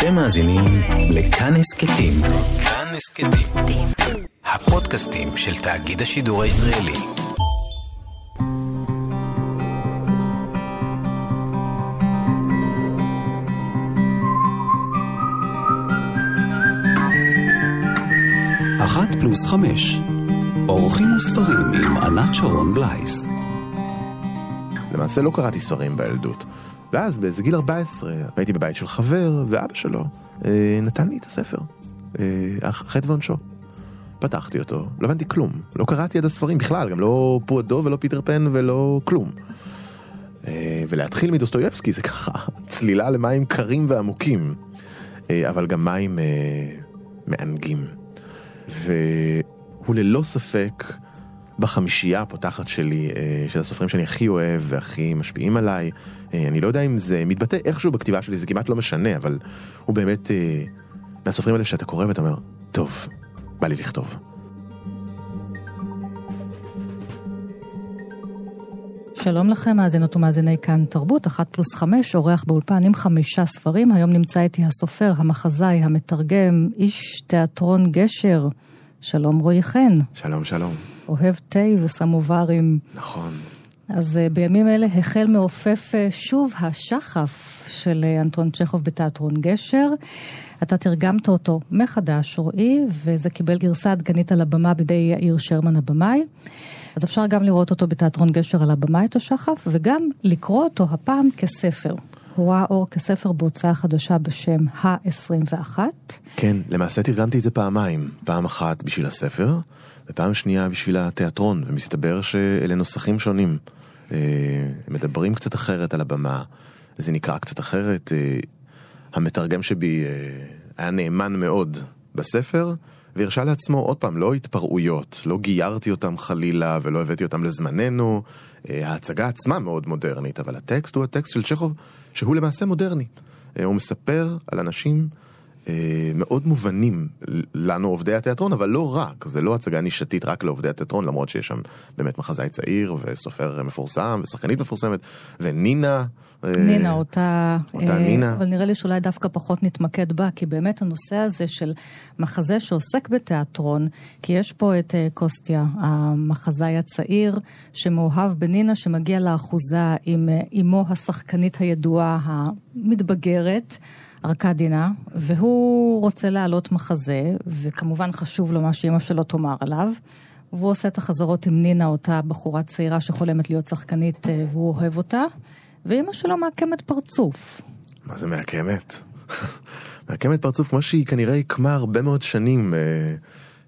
אתם מאזינים לכאן הסכתים. כאן הסכתים. הפודקאסטים של תאגיד השידור הישראלי. אחת פלוס חמש. אורחים וספרים עם ענת שרון בלייס. למעשה לא קראתי ספרים בילדות. ואז באיזה גיל 14 הייתי בבית של חבר, ואבא שלו אה, נתן לי את הספר, אה, חטא ועונשו. פתחתי אותו, לא הבנתי כלום, לא קראתי עד הספרים בכלל, גם לא פועדו ולא פיטר פן ולא כלום. אה, ולהתחיל מדוסטויבסקי זה ככה צלילה למים קרים ועמוקים, אה, אבל גם מים אה, מענגים. והוא ללא ספק בחמישייה הפותחת שלי, אה, של הסופרים שאני הכי אוהב והכי משפיעים עליי. אה, אני לא יודע אם זה מתבטא איכשהו בכתיבה שלי, זה כמעט לא משנה, אבל הוא באמת אה, מהסופרים האלה שאתה קורא ואתה אומר, טוב, בא לי לכתוב. שלום לכם, מאזינות ומאזיני כאן תרבות, אחת פלוס חמש, אורח באולפן עם חמישה ספרים. היום נמצא איתי הסופר, המחזאי, המתרגם, איש תיאטרון גשר. שלום רועי חן. שלום, שלום. אוהב תה וסמוברים. נכון. אז uh, בימים אלה החל מעופף uh, שוב השחף של uh, אנטון צ'כוב בתיאטרון גשר. אתה תרגמת אותו מחדש, רועי, וזה קיבל גרסה עדכנית על הבמה בידי יאיר שרמן הבמאי. אז אפשר גם לראות אותו בתיאטרון גשר על הבמה את השחף, וגם לקרוא אותו הפעם כספר. הוא ראה אור כספר בהוצאה חדשה בשם ה-21. כן, למעשה תרגמתי את זה פעמיים. פעם אחת בשביל הספר, ופעם שנייה בשביל התיאטרון, ומסתבר שאלה נוסחים שונים. אה, מדברים קצת אחרת על הבמה, זה נקרא קצת אחרת. אה, המתרגם שבי אה, היה נאמן מאוד בספר, והרשה לעצמו, עוד פעם, לא התפרעויות, לא גיירתי אותם חלילה ולא הבאתי אותם לזמננו. ההצגה עצמה מאוד מודרנית, אבל הטקסט הוא הטקסט של צ'כוב, שהוא למעשה מודרני. הוא מספר על אנשים אה, מאוד מובנים לנו עובדי התיאטרון, אבל לא רק, זה לא הצגה נישתית רק לעובדי התיאטרון, למרות שיש שם באמת מחזאי צעיר וסופר מפורסם ושחקנית מפורסמת, ונינה. אה, נינה, אותה, אותה אה, נינה. אבל נראה לי שאולי דווקא פחות נתמקד בה, כי באמת הנושא הזה של מחזה שעוסק בתיאטרון, כי יש פה את אה, קוסטיה, המחזאי הצעיר, שמאוהב בנינה, שמגיע לאחוזה עם אמו השחקנית הידועה המתבגרת. ארקדינה, והוא רוצה להעלות מחזה, וכמובן חשוב לו מה שאימא שלו תאמר עליו. והוא עושה את החזרות עם נינה, אותה בחורה צעירה שחולמת להיות שחקנית, אה, והוא אוהב אותה, ואימא שלו מעקמת פרצוף. מה זה מעקמת? מעקמת פרצוף כמו שהיא כנראה הקמה הרבה מאוד שנים, אה,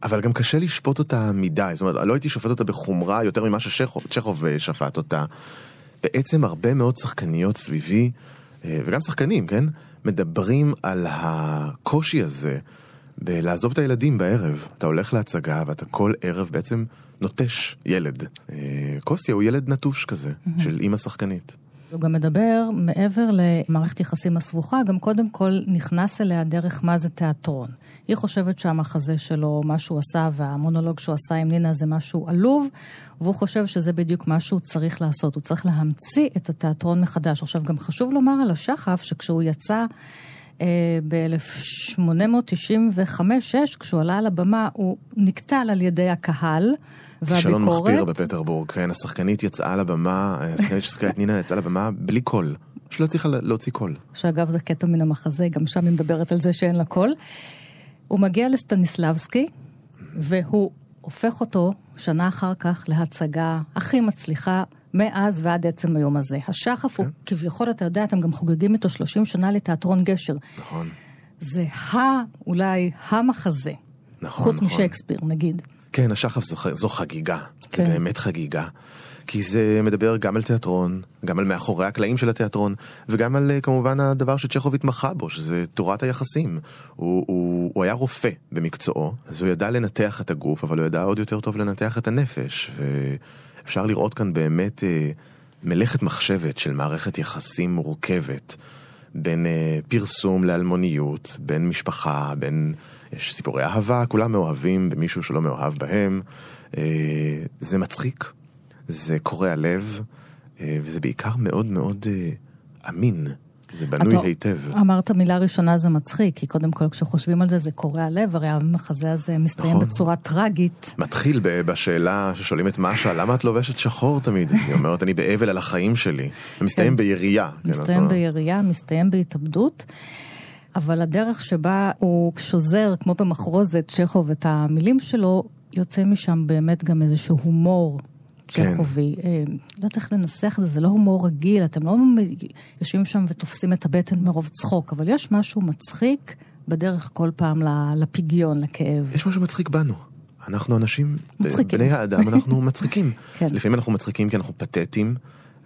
אבל גם קשה לשפוט אותה מדי. זאת אומרת, לא הייתי שופט אותה בחומרה יותר ממה שצ'כוב שפט אותה. בעצם הרבה מאוד שחקניות סביבי, וגם שחקנים, כן? מדברים על הקושי הזה בלעזוב את הילדים בערב. אתה הולך להצגה ואתה כל ערב בעצם נוטש ילד. אה, קוסטיה הוא ילד נטוש כזה, של אימא שחקנית. הוא גם מדבר, מעבר למערכת יחסים הסבוכה, גם קודם כל נכנס אליה דרך מה זה תיאטרון. היא חושבת שהמחזה שלו, מה שהוא עשה, והמונולוג שהוא עשה עם נינה זה משהו עלוב, והוא חושב שזה בדיוק מה שהוא צריך לעשות. הוא צריך להמציא את התיאטרון מחדש. עכשיו, גם חשוב לומר על השחף, שכשהוא יצא... אה, ב-1895-6, כשהוא עלה על הבמה, הוא נקטל על ידי הקהל והביקורת. כישלון מחפיר בפטרבורג, כן, השחקנית יצאה לבמה, השחקנית ששחקה את נינה יצאה לבמה בלי קול. שלא הצליחה להוציא קול. שאגב זה קטע מן המחזה, גם שם היא מדברת על זה שאין לה קול. הוא מגיע לסטניסלבסקי, והוא הופך אותו שנה אחר כך להצגה הכי מצליחה מאז ועד עצם היום הזה. השחף כן. הוא כביכול, אתה יודע, אתם גם חוגגים איתו 30 שנה לתיאטרון גשר. נכון. זה ה... אולי המחזה. נכון, חוץ נכון. משייקספיר, נגיד. כן, השחף זו, זו חגיגה. כן. זה באמת חגיגה. כי זה מדבר גם על תיאטרון, גם על מאחורי הקלעים של התיאטרון, וגם על כמובן הדבר שצ'כוב התמחה בו, שזה תורת היחסים. הוא, הוא, הוא היה רופא במקצועו, אז הוא ידע לנתח את הגוף, אבל הוא ידע עוד יותר טוב לנתח את הנפש, ואפשר לראות כאן באמת אה, מלאכת מחשבת של מערכת יחסים מורכבת. בין אה, פרסום לאלמוניות, בין משפחה, בין... יש סיפורי אהבה, כולם מאוהבים במישהו שלא מאוהב בהם. אה, זה מצחיק, זה קורע לב, אה, וזה בעיקר מאוד מאוד אה, אמין. זה בנוי אתה היטב. אמרת מילה ראשונה זה מצחיק, כי קודם כל כשחושבים על זה זה קורע לב, הרי המחזה הזה מסתיים נכון. בצורה טראגית. מתחיל ב- בשאלה ששואלים את משה, למה את לובשת שחור תמיד? היא אומרת, אני באבל על החיים שלי. ומסתיים כן. בירייה. כן, מסתיים אז- בירייה, מסתיים בהתאבדות, אבל הדרך שבה הוא שוזר, כמו במחרוזת, צ'כוב את המילים שלו, יוצא משם באמת גם איזשהו הומור. כן. צ'כובי, אה, לא יודעת איך לנסח את זה, זה לא הומור רגיל, אתם לא יושבים שם ותופסים את הבטן מרוב צחוק, אבל יש משהו מצחיק בדרך כל פעם לפגיון, לכאב. יש משהו מצחיק בנו. אנחנו אנשים, מצחיקים. בני האדם, אנחנו מצחיקים. כן. לפעמים אנחנו מצחיקים כי אנחנו פתטיים,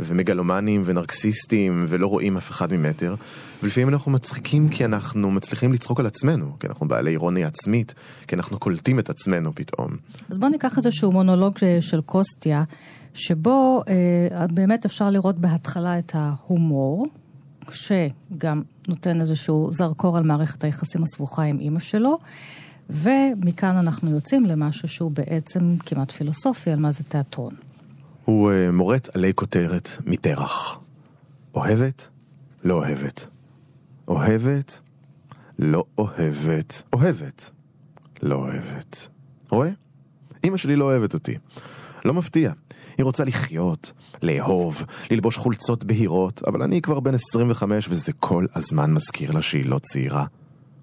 ומגלומנים, ונרקסיסטים, ולא רואים אף אחד ממטר. ולפעמים אנחנו מצחיקים כי אנחנו מצליחים לצחוק על עצמנו, כי אנחנו בעלי אירוניה עצמית, כי אנחנו קולטים את עצמנו פתאום. אז בואו ניקח איזשהו מונולוג אה, של קוסטיה, שבו אה, באמת אפשר לראות בהתחלה את ההומור, שגם נותן איזשהו זרקור על מערכת היחסים הסבוכה עם אימא שלו, ומכאן אנחנו יוצאים למשהו שהוא בעצם כמעט פילוסופי על מה זה תיאטרון. הוא אה, מורט עלי כותרת מפרח. אוהבת? לא אוהבת. אוהבת? לא אוהבת. אוהבת? לא אוהבת. רואה? אמא שלי לא אוהבת אותי. לא מפתיע. היא רוצה לחיות, לאהוב, ללבוש חולצות בהירות, אבל אני כבר בן 25 וזה כל הזמן מזכיר לה שהיא לא צעירה.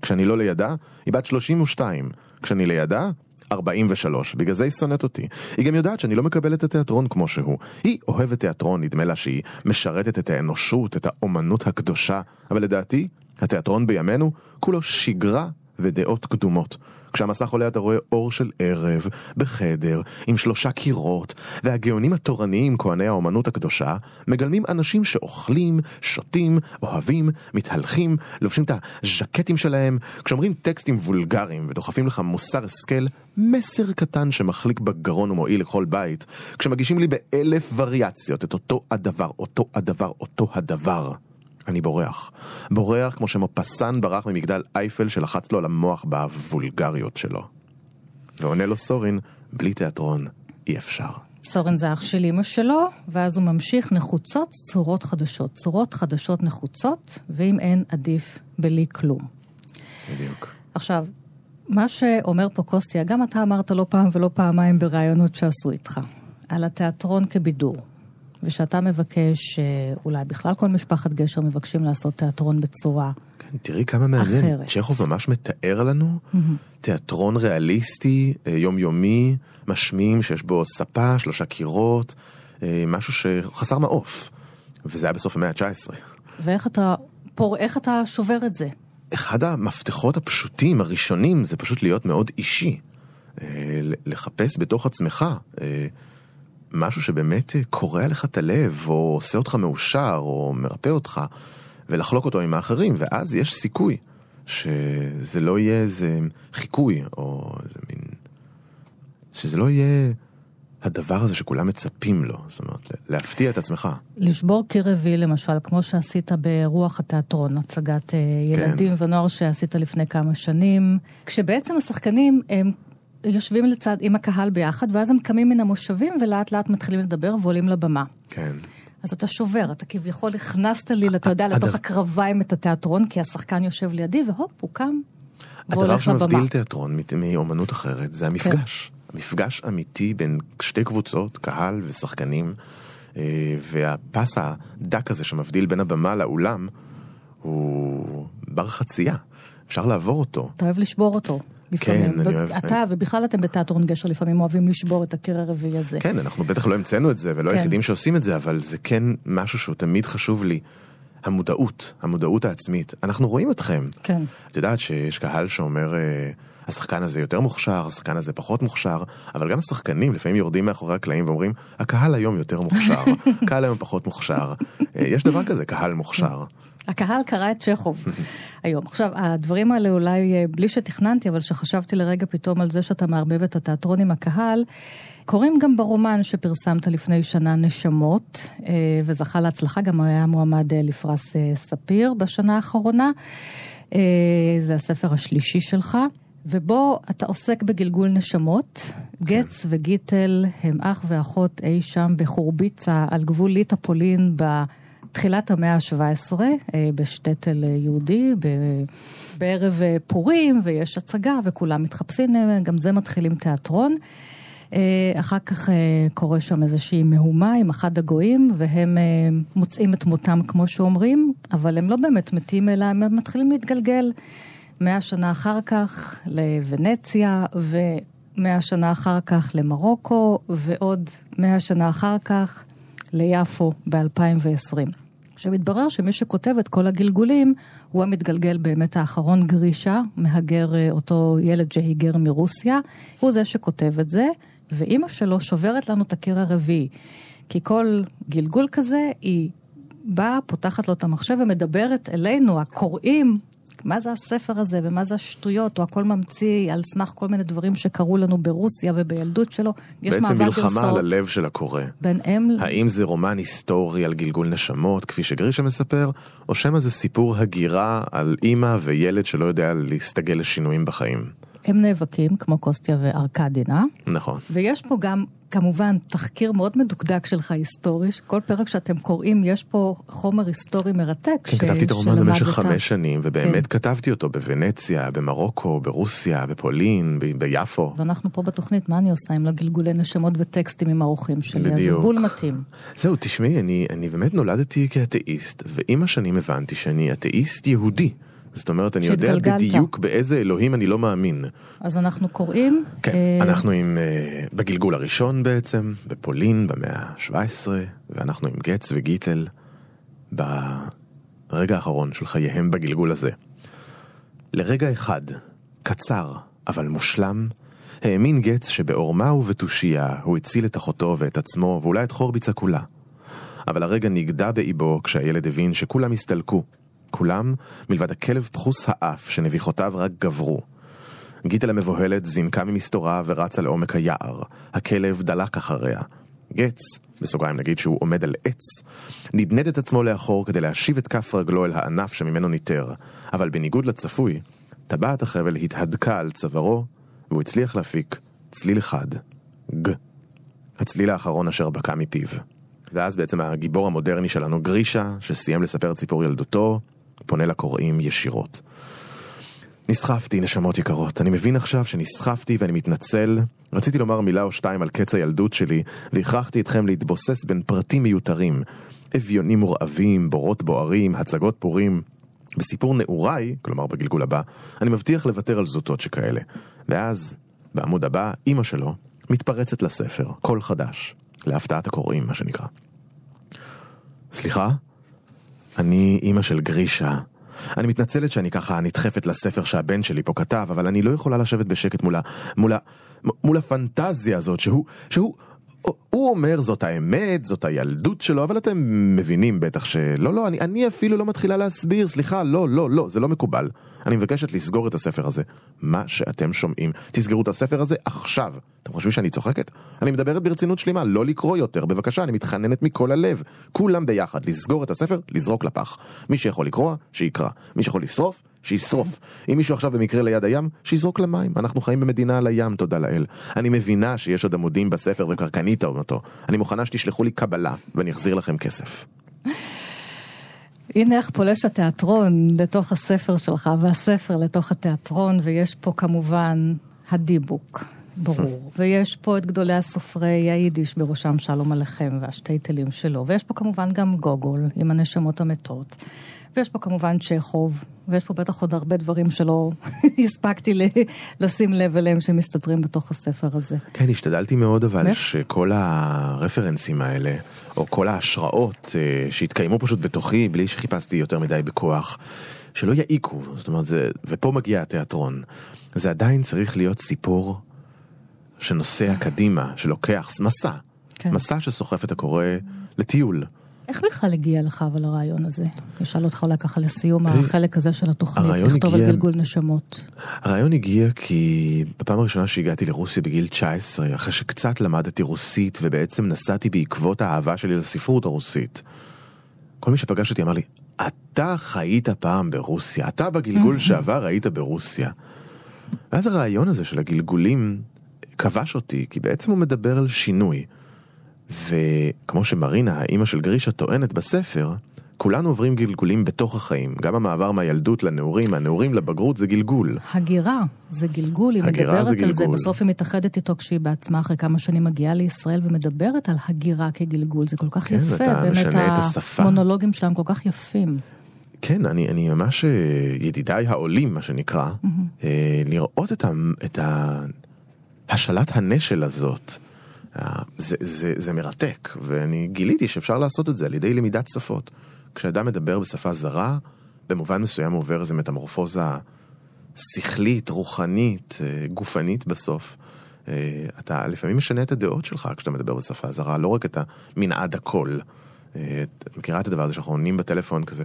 כשאני לא לידה, היא בת 32. כשאני לידה, 43. בגלל זה היא שונאת אותי. היא גם יודעת שאני לא מקבל את התיאטרון כמו שהוא. היא אוהבת תיאטרון, נדמה לה שהיא משרתת את האנושות, את האומנות הקדושה, אבל לדעתי, התיאטרון בימינו כולו שגרה ודעות קדומות. כשהמסך עולה אתה רואה אור של ערב, בחדר, עם שלושה קירות, והגאונים התורניים, כהני האומנות הקדושה, מגלמים אנשים שאוכלים, שותים, אוהבים, מתהלכים, לובשים את הז'קטים שלהם, כשאומרים טקסטים וולגריים ודוחפים לך מוסר השכל, מסר קטן שמחליק בגרון ומועיל לכל בית, כשמגישים לי באלף וריאציות את אותו הדבר, אותו הדבר, אותו הדבר. אני בורח. בורח כמו שמופסן ברח ממגדל אייפל שלחץ לו על המוח בוולגריות שלו. ועונה לו סורין, בלי תיאטרון אי אפשר. סורן זה אח של אימא שלו, ואז הוא ממשיך נחוצות צורות חדשות. צורות חדשות נחוצות, ואם אין, עדיף בלי כלום. בדיוק. עכשיו, מה שאומר פה קוסטיה, גם אתה אמרת לא פעם ולא פעמיים בראיונות שעשו איתך, על התיאטרון כבידור, ושאתה מבקש, אה, אולי בכלל כל משפחת גשר מבקשים לעשות תיאטרון בצורה. כן, תראי כמה מעניין. אחרת. צ'כוב ממש מתאר לנו תיאטרון ריאליסטי, אה, יומיומי, משמים, שיש בו ספה, שלושה קירות, אה, משהו שחסר מעוף. וזה היה בסוף המאה ה-19. ואיך אתה, פור, איך אתה שובר את זה? אחד המפתחות הפשוטים, הראשונים, זה פשוט להיות מאוד אישי. לחפש בתוך עצמך משהו שבאמת קורע לך את הלב, או עושה אותך מאושר, או מרפא אותך, ולחלוק אותו עם האחרים, ואז יש סיכוי שזה לא יהיה איזה חיקוי, או איזה מין... שזה לא יהיה הדבר הזה שכולם מצפים לו, זאת אומרת, להפתיע את עצמך. לשבור קיר רביעי למשל, כמו שעשית ברוח התיאטרון, הצגת אה, ילדים כן. ונוער שעשית לפני כמה שנים, כשבעצם השחקנים הם יושבים לצד עם הקהל ביחד, ואז הם קמים מן המושבים ולאט לאט מתחילים לדבר ועולים לבמה. כן. אז אתה שובר, אתה כביכול הכנסת לי, אתה יודע, הדבר- לתוך הקרביים את התיאטרון, כי השחקן יושב לידי, והופ, הוא קם הדבר. שמבדיל תיאטרון מאומנות אחרת זה המפגש. מפגש אמיתי בין שתי קבוצות, קהל ושחקנים, אה, והפס הדק הזה שמבדיל בין הבמה לאולם הוא בר חצייה. אפשר לעבור אותו. אתה אוהב לשבור אותו. לפעמים. כן, אני אוהב- אתה ובכלל אתם בתיאטרון גשר לפעמים אוהבים לשבור את הקיר הרביעי הזה. כן, אנחנו בטח לא המצאנו את זה ולא כן. היחידים שעושים את זה, אבל זה כן משהו שהוא תמיד חשוב לי. המודעות, המודעות העצמית. אנחנו רואים אתכם. כן. את יודעת שיש קהל שאומר, אה, השחקן הזה יותר מוכשר, השחקן הזה פחות מוכשר, אבל גם השחקנים לפעמים יורדים מאחורי הקלעים ואומרים, הקהל היום יותר מוכשר, הקהל היום פחות מוכשר. אה, יש דבר כזה, קהל מוכשר. הקהל קרא את צ'כוב היום. עכשיו, הדברים האלה אולי אה, בלי שתכננתי, אבל שחשבתי לרגע פתאום על זה שאתה מערבב את התיאטרון עם הקהל, קוראים גם ברומן שפרסמת לפני שנה נשמות, אה, וזכה להצלחה, גם היה מועמד אה, לפרס ספיר בשנה האחרונה. זה הספר השלישי שלך. ובו אתה עוסק בגלגול נשמות. גץ וגיטל הם אח ואחות אי שם בחורביצה, על גבול ליטא פולין, תחילת המאה ה-17, אה, בשטטל יהודי, בערב פורים, ויש הצגה, וכולם מתחפשים, גם זה מתחילים תיאטרון. אחר כך קורה שם איזושהי מהומה עם אחד הגויים, והם מוצאים את מותם כמו שאומרים, אבל הם לא באמת מתים, אלא הם מתחילים להתגלגל. מאה שנה אחר כך לוונציה, ומאה שנה אחר כך למרוקו, ועוד מאה שנה אחר כך ליפו ב-2020. עכשיו התברר שמי שכותב את כל הגלגולים הוא המתגלגל באמת האחרון, גרישה, מהגר אה, אותו ילד שהיגר מרוסיה, הוא זה שכותב את זה, ואימא שלו שוברת לנו את הקיר הרביעי. כי כל גלגול כזה, היא באה, פותחת לו את המחשב ומדברת אלינו, הקוראים, מה זה הספר הזה ומה זה השטויות, הוא הכל ממציא על סמך כל מיני דברים שקרו לנו ברוסיה ובילדות שלו. יש בעצם מלחמה על הלב של הקורא. בין אם... האם זה רומן היסטורי על גלגול נשמות, כפי שגרישה מספר, או שמא זה סיפור הגירה על אימא וילד שלא יודע להסתגל לשינויים בחיים? הם נאבקים, כמו קוסטיה וארקדינה. נכון. ויש פה גם כמובן, תחקיר מאוד מדוקדק שלך היסטורי, כל פרק שאתם קוראים, יש פה חומר היסטורי מרתק. כן, כתבתי את הרומן במשך חמש שנים, ובאמת כן. כתבתי אותו בוונציה, במרוקו, ברוסיה, בפולין, ב- ביפו. ואנחנו פה בתוכנית, מה אני עושה עם לגלגולי נשמות וטקסטים עם האורחים שלי? בדיוק. אז זה בול מתאים. זהו, תשמעי, אני, אני באמת נולדתי כאתאיסט, ועם השנים הבנתי שאני אתאיסט יהודי. זאת אומרת, אני יודע בדיוק באיזה אלוהים אני לא מאמין. אז אנחנו קוראים... כן, אה... אנחנו עם, אה, בגלגול הראשון בעצם, בפולין במאה ה-17, ואנחנו עם גץ וגיטל ברגע האחרון של חייהם בגלגול הזה. לרגע אחד, קצר, אבל מושלם, האמין גץ שבעורמה ובתושייה הוא הציל את אחותו ואת עצמו, ואולי את חורביצה כולה. אבל הרגע נגדע באיבו כשהילד הבין שכולם הסתלקו, כולם, מלבד הכלב פחוס האף שנביחותיו רק גברו. גיטל המבוהלת זינקה ממסתורה ורצה לעומק היער. הכלב דלק אחריה. גץ, בסוגריים נגיד שהוא עומד על עץ, נדנד את עצמו לאחור כדי להשיב את כף רגלו אל הענף שממנו ניטר, אבל בניגוד לצפוי, טבעת החבל התהדקה על צווארו, והוא הצליח להפיק צליל אחד, ג. הצליל האחרון אשר בקע מפיו. ואז בעצם הגיבור המודרני שלנו, גרישה, שסיים לספר את סיפור ילדותו, פונה לקוראים ישירות. נסחפתי, נשמות יקרות. אני מבין עכשיו שנסחפתי ואני מתנצל. רציתי לומר מילה או שתיים על קץ הילדות שלי, והכרחתי אתכם להתבוסס בין פרטים מיותרים. אביונים מורעבים, בורות בוערים, הצגות פורים. בסיפור נעוריי, כלומר בגלגול הבא, אני מבטיח לוותר על זוטות שכאלה. ואז, בעמוד הבא, אימא שלו מתפרצת לספר, קול חדש, להפתעת הקוראים, מה שנקרא. סליחה? אני אימא של גרישה. אני מתנצלת שאני ככה נדחפת לספר שהבן שלי פה כתב, אבל אני לא יכולה לשבת בשקט מול, ה, מול, ה, מול הפנטזיה הזאת שהוא, שהוא הוא אומר זאת האמת, זאת הילדות שלו, אבל אתם מבינים בטח שלא, לא, אני, אני אפילו לא מתחילה להסביר, סליחה, לא, לא, לא, זה לא מקובל. אני מבקשת לסגור את הספר הזה. מה שאתם שומעים, תסגרו את הספר הזה עכשיו. אתם חושבים שאני צוחקת? אני מדברת ברצינות שלמה, לא לקרוא יותר, בבקשה, אני מתחננת מכל הלב. כולם ביחד, לסגור את הספר, לזרוק לפח. מי שיכול לקרוא, שיקרא. מי שיכול לשרוף, שישרוף. אם מישהו עכשיו במקרה ליד הים, שיזרוק למים. אנחנו חיים במדינה על הים, תודה לאל. אני מבינה שיש עוד עמודים בספר וכבר קנית אותו. אני מוכנה שתשלחו לי קבלה, ואני אחזיר לכם כסף. הנה איך פולש התיאטרון לתוך הספר שלך, והספר לתוך התיאטרון, ויש פה כמובן הדיבוק, ברור. ויש פה את גדולי הסופרי היידיש, בראשם שלום עליכם והשטייטלים שלו, ויש פה כמובן גם גוגול עם הנשמות המתות. ויש פה כמובן צ'כוב, ויש פה בטח עוד הרבה דברים שלא הספקתי לשים לב אליהם שמסתתרים בתוך הספר הזה. כן, השתדלתי מאוד אבל שכל הרפרנסים האלה, או כל ההשראות אה, שהתקיימו פשוט בתוכי, בלי שחיפשתי יותר מדי בכוח, שלא יעיקו, זאת אומרת, זה, ופה מגיע התיאטרון. זה עדיין צריך להיות סיפור שנוסע קדימה, שלוקח מסע. כן. מסע שסוחף את הקורא לטיול. איך בכלל הגיע לך אבל הרעיון הזה? אשאל אותך אולי ככה לסיום תראי, החלק הזה של התוכנית, לכתוב הגיע, על גלגול נשמות. הרעיון הגיע כי בפעם הראשונה שהגעתי לרוסיה בגיל 19, אחרי שקצת למדתי רוסית ובעצם נסעתי בעקבות האהבה שלי לספרות הרוסית, כל מי שפגש אותי אמר לי, אתה חיית פעם ברוסיה, אתה בגלגול שעבר היית ברוסיה. ואז הרעיון הזה של הגלגולים כבש אותי, כי בעצם הוא מדבר על שינוי. וכמו שמרינה, האימא של גרישה, טוענת בספר, כולנו עוברים גלגולים בתוך החיים, גם המעבר מהילדות לנעורים, מהנעורים לבגרות זה גלגול. הגירה, זה גלגול, היא מדברת זה על זה, גלגול. בסוף היא מתאחדת איתו כשהיא בעצמה אחרי כמה שנים מגיעה לישראל ומדברת על הגירה כגלגול, זה כל כך כן, יפה, באמת. המונולוגים שלהם כל כך יפים. כן, אני, אני ממש, אה, ידידיי העולים, מה שנקרא, אה, לראות את, ה, את ה, השלת הנשל הזאת, זה, זה, זה מרתק, ואני גיליתי שאפשר לעשות את זה על ידי למידת שפות. כשאדם מדבר בשפה זרה, במובן מסוים עובר איזו מטמורפוזה שכלית, רוחנית, אה, גופנית בסוף. אה, אתה לפעמים משנה את הדעות שלך כשאתה מדבר בשפה זרה, לא רק את המנעד הקול. אה, את מכירה את הדבר הזה שאנחנו עונים בטלפון כזה,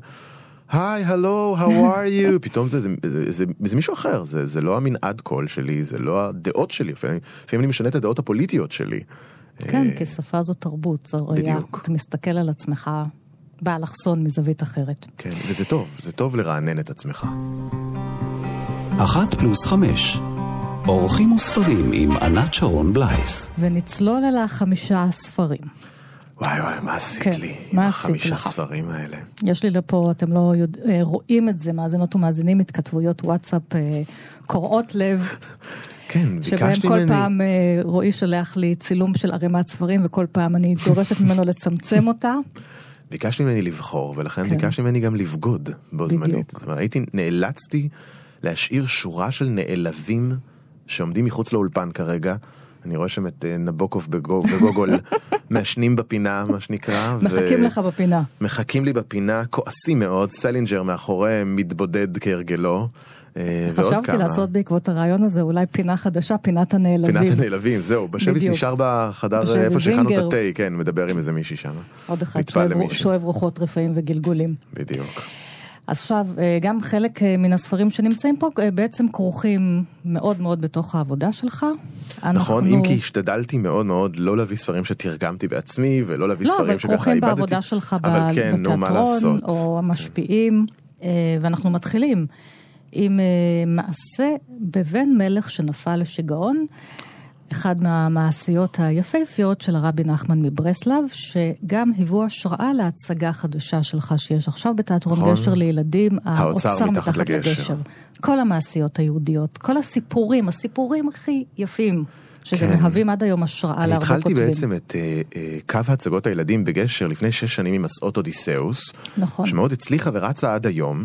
היי, הלו, how are you? פתאום זה, זה, זה, זה, זה מישהו אחר, זה, זה לא המנעד קול שלי, זה לא הדעות שלי, לפעמים, לפעמים אני משנה את הדעות הפוליטיות שלי. כן, אה, כי שפה זו תרבות, זו ראייה. בדיוק. אתה מסתכל על עצמך באלכסון מזווית אחרת. כן, וזה טוב, זה טוב לרענן את עצמך. אחת פלוס חמש. אורחים וספרים עם ענת שרון בלייס. ונצלול אל החמישה הספרים. וואי וואי, מה עשית כן, לי? עם החמישה לך? ספרים האלה. יש לי לפה, אתם לא יודע, אה, רואים את זה, מאזינות ומאזינים, התכתבויות וואטסאפ אה, קורעות לב, כן, שבהם ביקשת כל ממני... פעם אה, רועי שולח לי צילום של ערימת ספרים, וכל פעם אני דורשת ממנו לצמצם אותה. ביקשת ממני לבחור, ולכן כן. ביקשת ממני גם לבגוד בו זמנית. בדיוק. זאת אומרת, הייתי, נאלצתי להשאיר שורה של נעלבים שעומדים מחוץ לאולפן כרגע. אני רואה שם את אה, נבוקוב בגו- בגוגול מעשנים בפינה, מה שנקרא. ו- מחכים לך בפינה. מחכים לי בפינה, כועסים מאוד, סלינג'ר מאחוריהם מתבודד כהרגלו. אה, חשבתי. לעשות בעקבות הרעיון הזה אולי פינה חדשה, פינת הנעלבים. פינת הנעלבים, זהו, בשביס. נשאר בחדר איפה שהכנו את. התה, כן, מדבר עם איזה מישהי שם. עוד אחד. שאוהב רוחות רפאים וגלגולים. בדיוק. אז עכשיו, אה, גם חלק אה, מן הספרים שנמצאים פה אה, בעצם כרוכים מאוד מאוד בתוך העבודה שלך. נכון, אנחנו- אם כי השתדלתי מאוד מאוד לא להביא ספרים שתרגמתי בעצמי, ולא להביא לא, ספרים אבל שככה איבדתי. כרוכים בעבודה שלך ב- אבל כן, בתיאטרון. או המשפיעים, ואנחנו מתחילים עם מעשה בבן מלך שנפל לשיגעון, אחד מהמעשיות היפהפיות של הרבי נחמן מברסלב, שגם היוו השראה להצגה חדשה שלך שיש עכשיו בתיאטרון נכון. גשר לילדים, האוצר מתחת לגשר. כל המעשיות היהודיות, כל הסיפורים, הסיפורים הכי יפים, שגם כן. מהווים עד היום השראה אני להרבה התחלתי כותבים. בעצם את אה, אה, קו הצגות הילדים בגשר לפני שש שנים עם מסעות אודיסאוס. נכון. שמאוד הצליחה ורצה עד היום.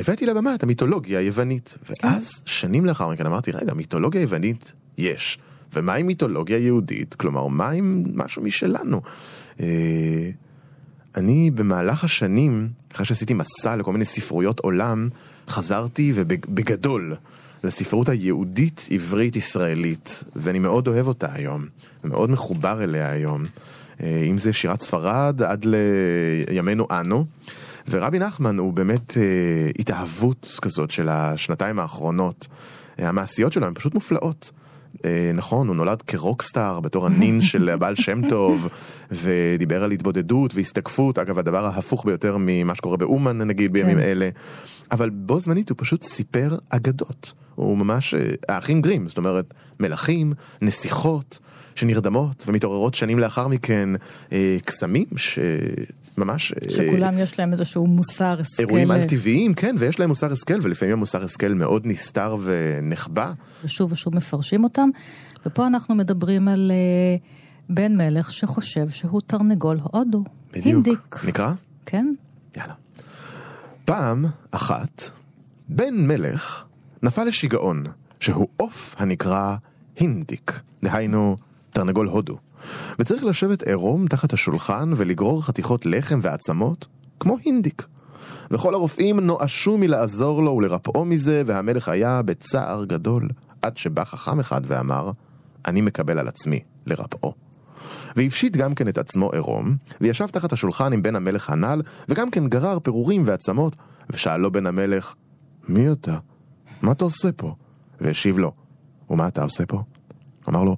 והבאתי לבמה את המיתולוגיה היוונית. כן. ואז, שנים לאחר מכן אמרתי, רגע, מיתולוגיה יוונית יש. ומה עם מיתולוגיה יהודית? כלומר, מה עם משהו משלנו? אה, אני במהלך השנים, אחרי שעשיתי מסע לכל מיני ספרויות עולם, חזרתי ובגדול לספרות היהודית עברית ישראלית, ואני מאוד אוהב אותה היום, ומאוד מחובר אליה היום. אה, אם זה שירת ספרד עד לימינו אנו. ורבי נחמן הוא באמת אה, התאהבות כזאת של השנתיים האחרונות. אה, המעשיות שלו הן פשוט מופלאות. אה, נכון, הוא נולד כרוקסטאר בתור הנין של הבעל שם טוב, ודיבר על התבודדות והסתקפות, אגב הדבר ההפוך ביותר ממה שקורה באומן נגיד בימים כן. אלה, אבל בו זמנית הוא פשוט סיפר אגדות, הוא ממש אה, האחים גרים, זאת אומרת מלכים, נסיכות שנרדמות ומתעוררות שנים לאחר מכן, אה, קסמים שממש... אה, שכולם יש להם איזשהו מוסר השכל. אירועים על טבעיים, כן, ויש להם מוסר השכל, ולפעמים המוסר השכל מאוד נסתר ונחבא. ושוב ושוב מפרשים אותם. ופה אנחנו מדברים על אה, בן מלך שחושב שהוא תרנגול הודו. בדיוק. הינדיק. נקרא? כן? יאללה. פעם אחת, בן מלך נפל לשיגעון, שהוא עוף הנקרא הינדיק, דהיינו תרנגול הודו. וצריך לשבת עירום תחת השולחן ולגרור חתיכות לחם ועצמות, כמו הינדיק. וכל הרופאים נואשו מלעזור לו ולרפאו מזה, והמלך היה בצער גדול, עד שבא חכם אחד ואמר, אני מקבל על עצמי לרפאו. והפשיט גם כן את עצמו עירום, וישב תחת השולחן עם בן המלך הנ"ל, וגם כן גרר פירורים ועצמות, ושאלו בן המלך, מי אתה? מה אתה עושה פה? והשיב לו, ומה אתה עושה פה? אמר לו,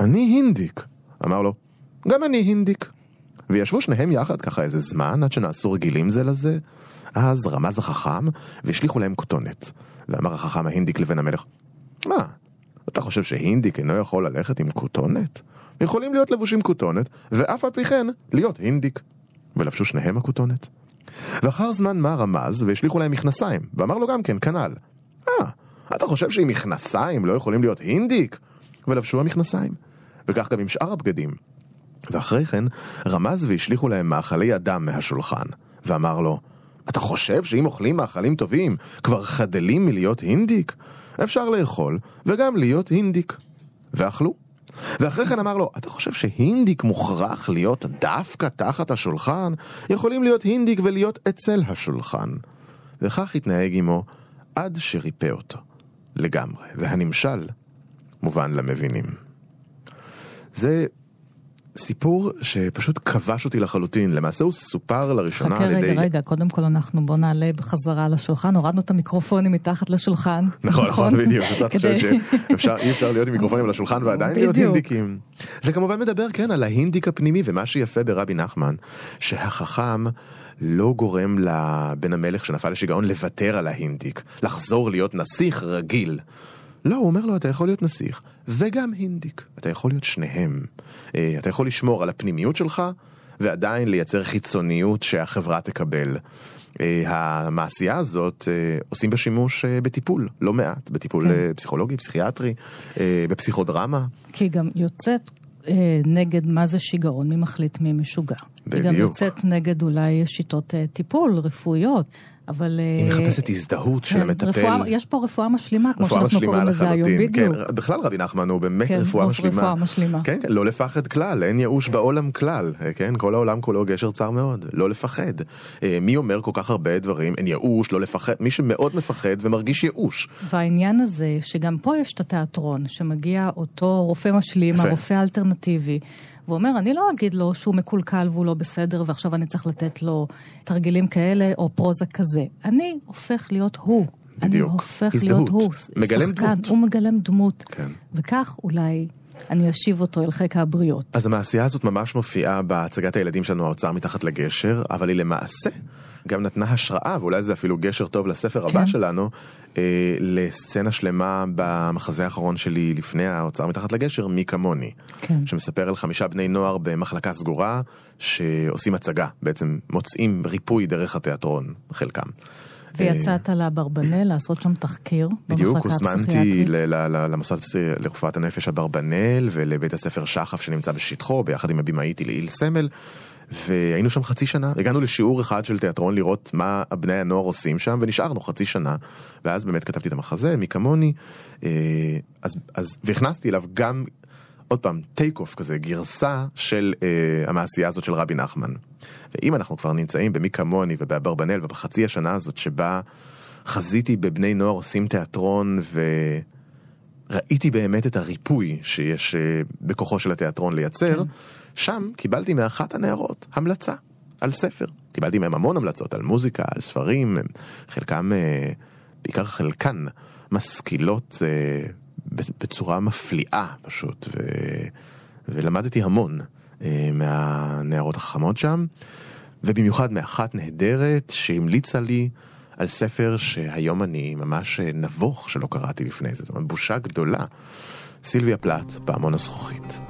אני הינדיק. אמר לו, גם אני הינדיק. וישבו שניהם יחד ככה איזה זמן, עד שנעשו רגילים זה לזה. אז רמז החכם, והשליכו להם כותונת. ואמר החכם ההינדיק לבן המלך, מה, אתה חושב שהינדיק אינו יכול ללכת עם כותונת? יכולים להיות לבושים כותונת, ואף על פי כן להיות הינדיק. ולבשו שניהם הכותונת. ואחר זמן מה רמז והשליכו להם מכנסיים, ואמר לו גם כן, כנ"ל. אה, אתה חושב שעם מכנסיים לא יכולים להיות הינדיק? ולבשו המכנסיים. וכך גם עם שאר הבגדים. ואחרי כן רמז והשליכו להם מאכלי אדם מהשולחן, ואמר לו, אתה חושב שאם אוכלים מאכלים טובים, כבר חדלים מלהיות הינדיק? אפשר לאכול, וגם להיות הינדיק. ואכלו. ואחרי כן אמר לו, אתה חושב שהינדיק מוכרח להיות דווקא תחת השולחן? יכולים להיות הינדיק ולהיות אצל השולחן. וכך התנהג עמו עד שריפא אותו. לגמרי. והנמשל מובן למבינים. זה סיפור שפשוט כבש אותי לחלוטין. למעשה הוא סופר לראשונה חכה על ידי... רגע, רגע, קודם כל אנחנו בוא נעלה בחזרה לשולחן, הורדנו את המיקרופונים מתחת לשולחן. נכון, נכון, בדיוק. אתה חושבת שאי אפשר להיות עם מיקרופונים על השולחן ועדיין להיות. הינדיקים. זה כמובן מדבר, כן, על ההינדיק הפנימי, ומה שיפה ברבי נחמן, שהחכם לא גורם לבן המלך שנפל לשיגעון לוותר על ההינדיק, לחזור להיות נסיך רגיל. לא, הוא אומר לו, אתה יכול להיות נסיך, וגם הינדיק. אתה יכול להיות שניהם. אה, אתה יכול לשמור על הפנימיות שלך, ועדיין לייצר חיצוניות שהחברה תקבל. אה, המעשייה הזאת, אה, עושים בה שימוש בטיפול, לא מעט, בטיפול כן. פסיכולוגי, פסיכיאטרי, בפסיכודרמה. כי גם יוצאת נגד מה זה שיגעון, מי מחליט מי משוגע. היא גם בדיוק. יוצאת נגד אולי שיטות טיפול רפואיות, אבל... היא אה, מחפשת הזדהות של כן, המטפל. רפואה, יש פה רפואה משלימה, כמו רפואה שאנחנו קוראים לזה היום. בדיוק. כן, בכלל רבי נחמן הוא באמת כן, רפואה משלימה. רפואה משלימה. כן, כן, לא לפחד כלל, אין ייאוש בעולם כלל. אה, כן, כל העולם כולו גשר צר מאוד, לא לפחד. אה, מי אומר כל כך הרבה דברים, אין ייאוש, לא לפחד, מי שמאוד מפחד ומרגיש ייאוש. והעניין הזה, שגם פה יש את התיאטרון, שמגיע אותו רופא משלים. הרופא האלטרנטיבי, ואומר, אני לא אגיד לו שהוא מקולקל והוא לא בסדר, ועכשיו אני צריך לתת לו תרגילים כאלה או פרוזה כזה. אני הופך להיות הוא. בדיוק. אני הופך הזדהות. להיות הוא. מגלם שחקן, דמות. הוא מגלם דמות. כן. וכך אולי אני אשיב אותו אל חיק הבריות. אז המעשייה הזאת ממש מופיעה בהצגת הילדים שלנו, האוצר מתחת לגשר, אבל היא למעשה גם נתנה השראה, ואולי זה אפילו גשר טוב לספר הבא כן. שלנו, אה, לסצנה שלמה במחזה האחרון שלי לפני האוצר מתחת לגשר, מי כמוני. כן. שמספר על חמישה בני נוער במחלקה סגורה, שעושים הצגה, בעצם מוצאים ריפוי דרך התיאטרון, חלקם. ויצאת לאברבנל לעשות שם תחקיר בדיוק, הוזמנתי למוסד לרפואת הנפש אברבנאל ולבית הספר שחף שנמצא בשטחו, ביחד עם הבמאית היליל סמל. והיינו שם חצי שנה, הגענו לשיעור אחד של תיאטרון לראות מה בני הנוער עושים שם, ונשארנו חצי שנה. ואז באמת כתבתי את המחזה, מי כמוני, אה, אז, אז, והכנסתי אליו גם, עוד פעם, טייק אוף כזה, גרסה של אה, המעשייה הזאת של רבי נחמן. ואם אנחנו כבר נמצאים במי כמוני ובאברבנאל ובחצי השנה הזאת שבה חזיתי בבני נוער עושים תיאטרון וראיתי באמת את הריפוי שיש אה, בכוחו של התיאטרון לייצר, כן. שם קיבלתי מאחת הנערות המלצה על ספר. קיבלתי מהם המון המלצות על מוזיקה, על ספרים, חלקם, אה, בעיקר חלקן, משכילות אה, בצורה מפליאה פשוט, ו... ולמדתי המון אה, מהנערות החכמות שם, ובמיוחד מאחת נהדרת שהמליצה לי על ספר שהיום אני ממש נבוך שלא קראתי לפני זה, זאת אומרת בושה גדולה. סילביה פלט, פעמון הזכוכית.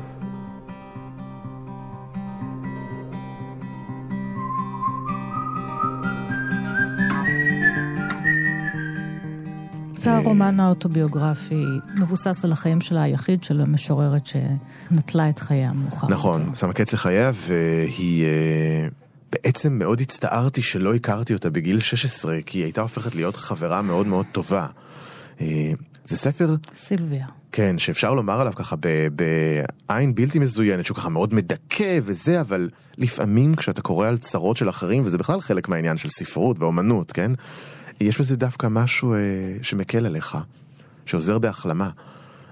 זה הרומן האוטוביוגרפי, מבוסס על החיים שלה היחיד של המשוררת שנטלה את חייה מאוחר. נכון. שמה קץ לחייה, והיא... אה, בעצם מאוד הצטערתי שלא הכרתי אותה בגיל 16, כי היא הייתה הופכת להיות חברה מאוד מאוד טובה. אה, זה ספר, סילביה. כן, שאפשר לומר עליו ככה בעין בלתי מזוינת, שהוא ככה מאוד מדכא וזה, אבל לפעמים כשאתה קורא על צרות של אחרים, וזה בכלל חלק מהעניין של ספרות ואומנות, כן? יש בזה דווקא משהו אה, שמקל עליך, שעוזר בהחלמה.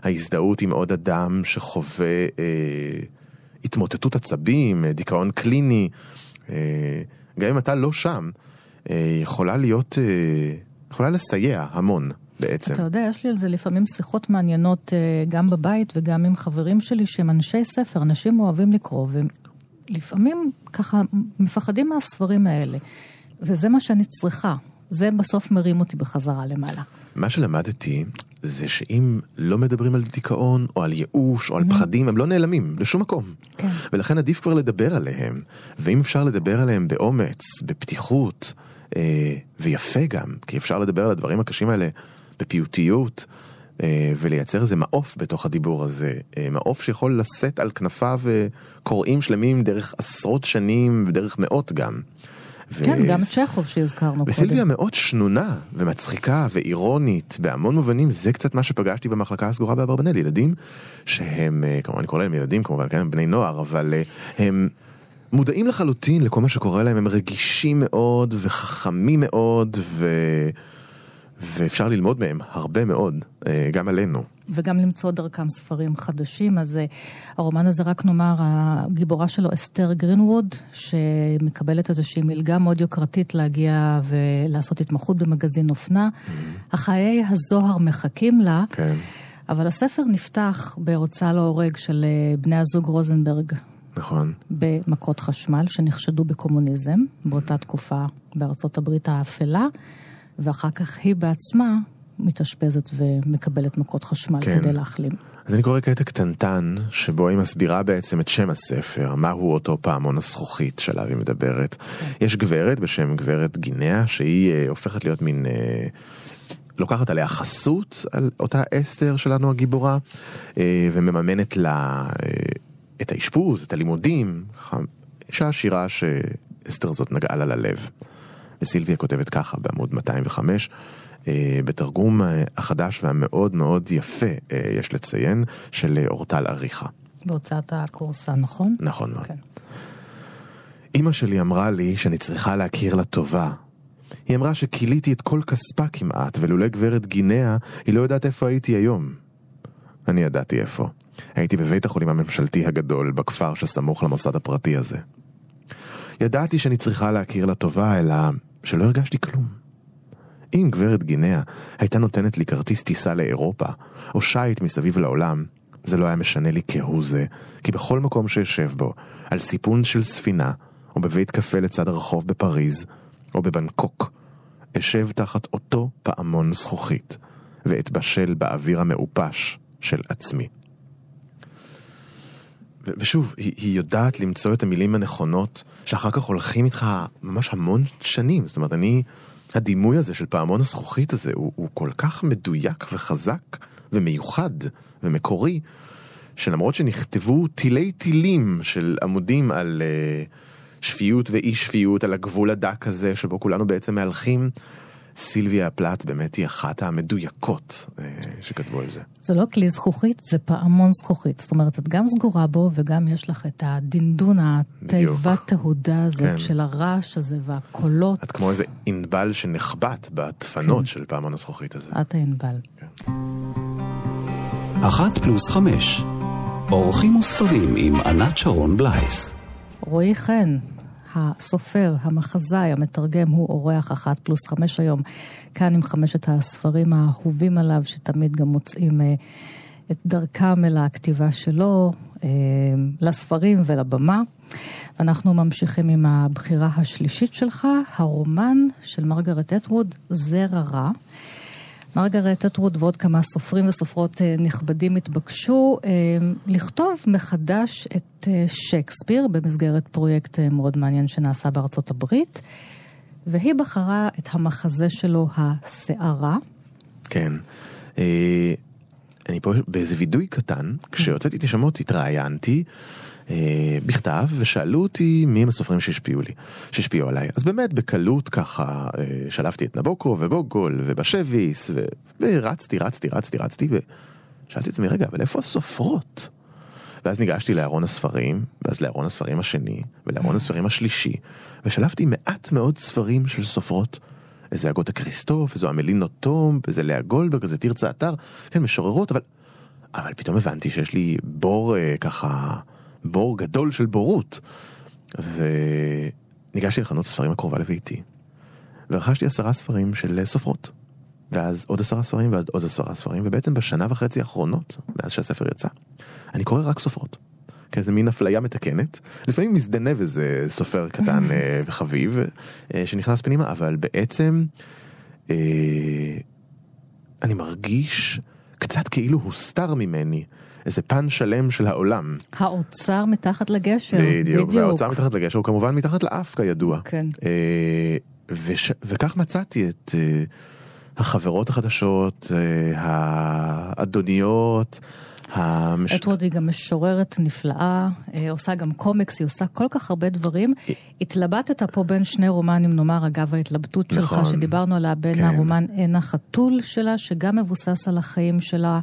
ההזדהות עם עוד אדם שחווה אה, התמוטטות עצבים, אה, דיכאון קליני, אה, גם אם אתה לא שם, אה, יכולה להיות, אה, יכולה לסייע המון בעצם. אתה יודע, יש לי על זה לפעמים שיחות מעניינות אה, גם בבית וגם עם חברים שלי שהם אנשי ספר, אנשים אוהבים לקרוא, ולפעמים ככה מפחדים מהספרים האלה. וזה מה שאני צריכה. זה בסוף מרים אותי בחזרה למעלה. מה שלמדתי זה שאם לא מדברים על דיכאון או על ייאוש או על פחדים, הם לא נעלמים לשום מקום. כן. ולכן עדיף כבר לדבר עליהם. ואם אפשר לדבר עליהם באומץ, בפתיחות, אה, ויפה גם, כי אפשר לדבר על הדברים הקשים האלה בפיוטיות, אה, ולייצר איזה מעוף בתוך הדיבור הזה. אה, מעוף שיכול לשאת על כנפיו אה, קוראים שלמים דרך עשרות שנים ודרך מאות גם. כן, גם צ'כוב שהזכרנו וסילביה קודם. מאוד שנונה ומצחיקה ואירונית בהמון מובנים, זה קצת מה שפגשתי במחלקה הסגורה באברבנאל, ילדים שהם, אה, כמובן אני קורא להם ילדים כמובן, כן, הם בני נוער, אבל אה, הם מודעים לחלוטין לכל מה שקורה להם, הם רגישים מאוד וחכמים מאוד ו... ואפשר ללמוד מהם הרבה מאוד, אה, גם עלינו. וגם למצוא דרכם ספרים חדשים. אז אה, הרומן הזה, רק נאמר, הגיבורה שלו אסתר גרינווד, שמקבלת איזושהי מלגה מאוד יוקרתית להגיע ולעשות התמחות במגזין אופנה. החיי הזוהר מחכים לה, כן, אבל הספר נפתח בהוצאה להורג של אה, בני הזוג רוזנברג. נכון. במכות חשמל שנחשדו בקומוניזם באותה תקופה בארצות הברית האפלה, ואחר כך היא בעצמה מתאשפזת ומקבלת מכות חשמל כן. כדי להחלים. אז אני קורא קטע קטנטן, שבו היא מסבירה בעצם את שם הספר, מהו אותו פעמון הזכוכית שעליו היא מדברת. יש גברת בשם גברת גינאה, שהיא אה, הופכת להיות מין... אה, לוקחת עליה חסות על אותה אסתר שלנו הגיבורה, אה, ומממנת לה אה, את האשפוז, את הלימודים, אישה עשירה שאסתר זאת נגעה לה ללב. וסילביה כותבת ככה בעמוד 205, אה, בתרגום אה, החדש והמאוד מאוד יפה, אה, יש לציין, של אה, אורטל אריכה. בהוצאת הקורסה, נכון? נכון מאוד. כן. אמא שלי אמרה לי שאני צריכה להכיר לה טובה. היא אמרה שכיליתי את כל כספה כמעט, ולולא גברת גינאה, היא לא יודעת איפה הייתי היום. אני ידעתי איפה. הייתי בבית החולים הממשלתי הגדול, בכפר שסמוך למוסד הפרטי הזה. ידעתי שאני צריכה להכיר לה טובה, אלא שלא הרגשתי כלום. אם גברת גינאה הייתה נותנת לי כרטיס טיסה לאירופה, או שיט מסביב לעולם, זה לא היה משנה לי כהוא זה, כי בכל מקום שאשב בו, על סיפון של ספינה, או בבית קפה לצד הרחוב בפריז, או בבנקוק, אשב תחת אותו פעמון זכוכית, ואתבשל באוויר המעופש של עצמי. ו- ושוב, היא, היא יודעת למצוא את המילים הנכונות, שאחר כך הולכים איתך ממש המון שנים. זאת אומרת, אני, הדימוי הזה של פעמון הזכוכית הזה, הוא, הוא כל כך מדויק וחזק ומיוחד ומקורי, שלמרות שנכתבו תילי תילים של עמודים על uh, שפיות ואי שפיות, על הגבול הדק הזה, שבו כולנו בעצם מהלכים, סילביה פלט באמת היא אחת המדויקות uh, שכתבו על זה. זה לא כלי זכוכית, זה פעמון זכוכית. זאת אומרת, את גם סגורה בו, וגם יש לך את הדינדון, התיבת תהודה הזאת כן. של הרעש הזה והקולות. את כמו איזה ענבל שנחבט בדפנות של פעמון הזכוכית הזה. את הענבל. אחת פלוס חמש. אורחים וספרים עם ענת שרון בלייס. רועי חן, הסופר, המחזאי, המתרגם, הוא אורח אחת פלוס חמש היום, כאן עם חמשת הספרים האהובים עליו, שתמיד גם מוצאים אה, את דרכם אל הכתיבה שלו, אה, לספרים ולבמה. אנחנו ממשיכים עם הבחירה השלישית שלך, הרומן של מרגרט אטווד, זרע רע. מרגרט אטווד ועוד כמה סופרים וסופרות אה, נכבדים התבקשו אה, לכתוב מחדש את אה, שייקספיר במסגרת פרויקט מאוד מעניין שנעשה בארצות הברית, והיא בחרה את המחזה שלו, הסערה. כן. אני פה באיזה וידוי קטן, כשהוצאתי את השמות התראיינתי אה, בכתב, ושאלו אותי מי הם הסופרים שהשפיעו לי, שהשפיעו עליי. אז באמת בקלות ככה אה, שלפתי את נבוקו וגוגול ובשביס, ו... ורצתי, רצתי, רצתי, רצתי, ושאלתי את עצמי, רגע, אבל איפה הסופרות? ואז ניגשתי לארון הספרים, ואז לארון הספרים השני, ולארון הספרים השלישי, ושלפתי מעט מאוד ספרים של סופרות. איזה אגותה כריסטוף, איזו אמלינו תום, איזה לאה גולדברג, איזה תרצה אתר, כן, משוררות, אבל... אבל פתאום הבנתי שיש לי בור אה, ככה, בור גדול של בורות. וניגשתי לחנות הספרים הקרובה לביתי, ורכשתי עשרה ספרים של סופרות. ואז עוד עשרה ספרים, ואז עוד עשרה ספרים, ובעצם בשנה וחצי האחרונות, מאז שהספר יצא, אני קורא רק סופרות. כאיזה מין אפליה מתקנת. לפעמים מזדנב איזה סופר קטן אה, וחביב אה, שנכנס פנימה, אבל בעצם אה, אני מרגיש קצת כאילו הוסתר ממני. איזה פן שלם של העולם. האוצר מתחת לגשר. בדיוק, והאוצר מתחת לגשר הוא כמובן מתחת לאף כידוע. כן. אה, וש, וכך מצאתי את אה, החברות החדשות, אה, האדוניות. המש... אדוורד היא גם משוררת נפלאה, אה, עושה גם קומיקס, היא עושה כל כך הרבה דברים. התלבטת פה בין שני רומנים, נאמר, אגב ההתלבטות נכון. שלך, שדיברנו עליה, בין כן. הרומן עין החתול שלה, שגם מבוסס על החיים שלה.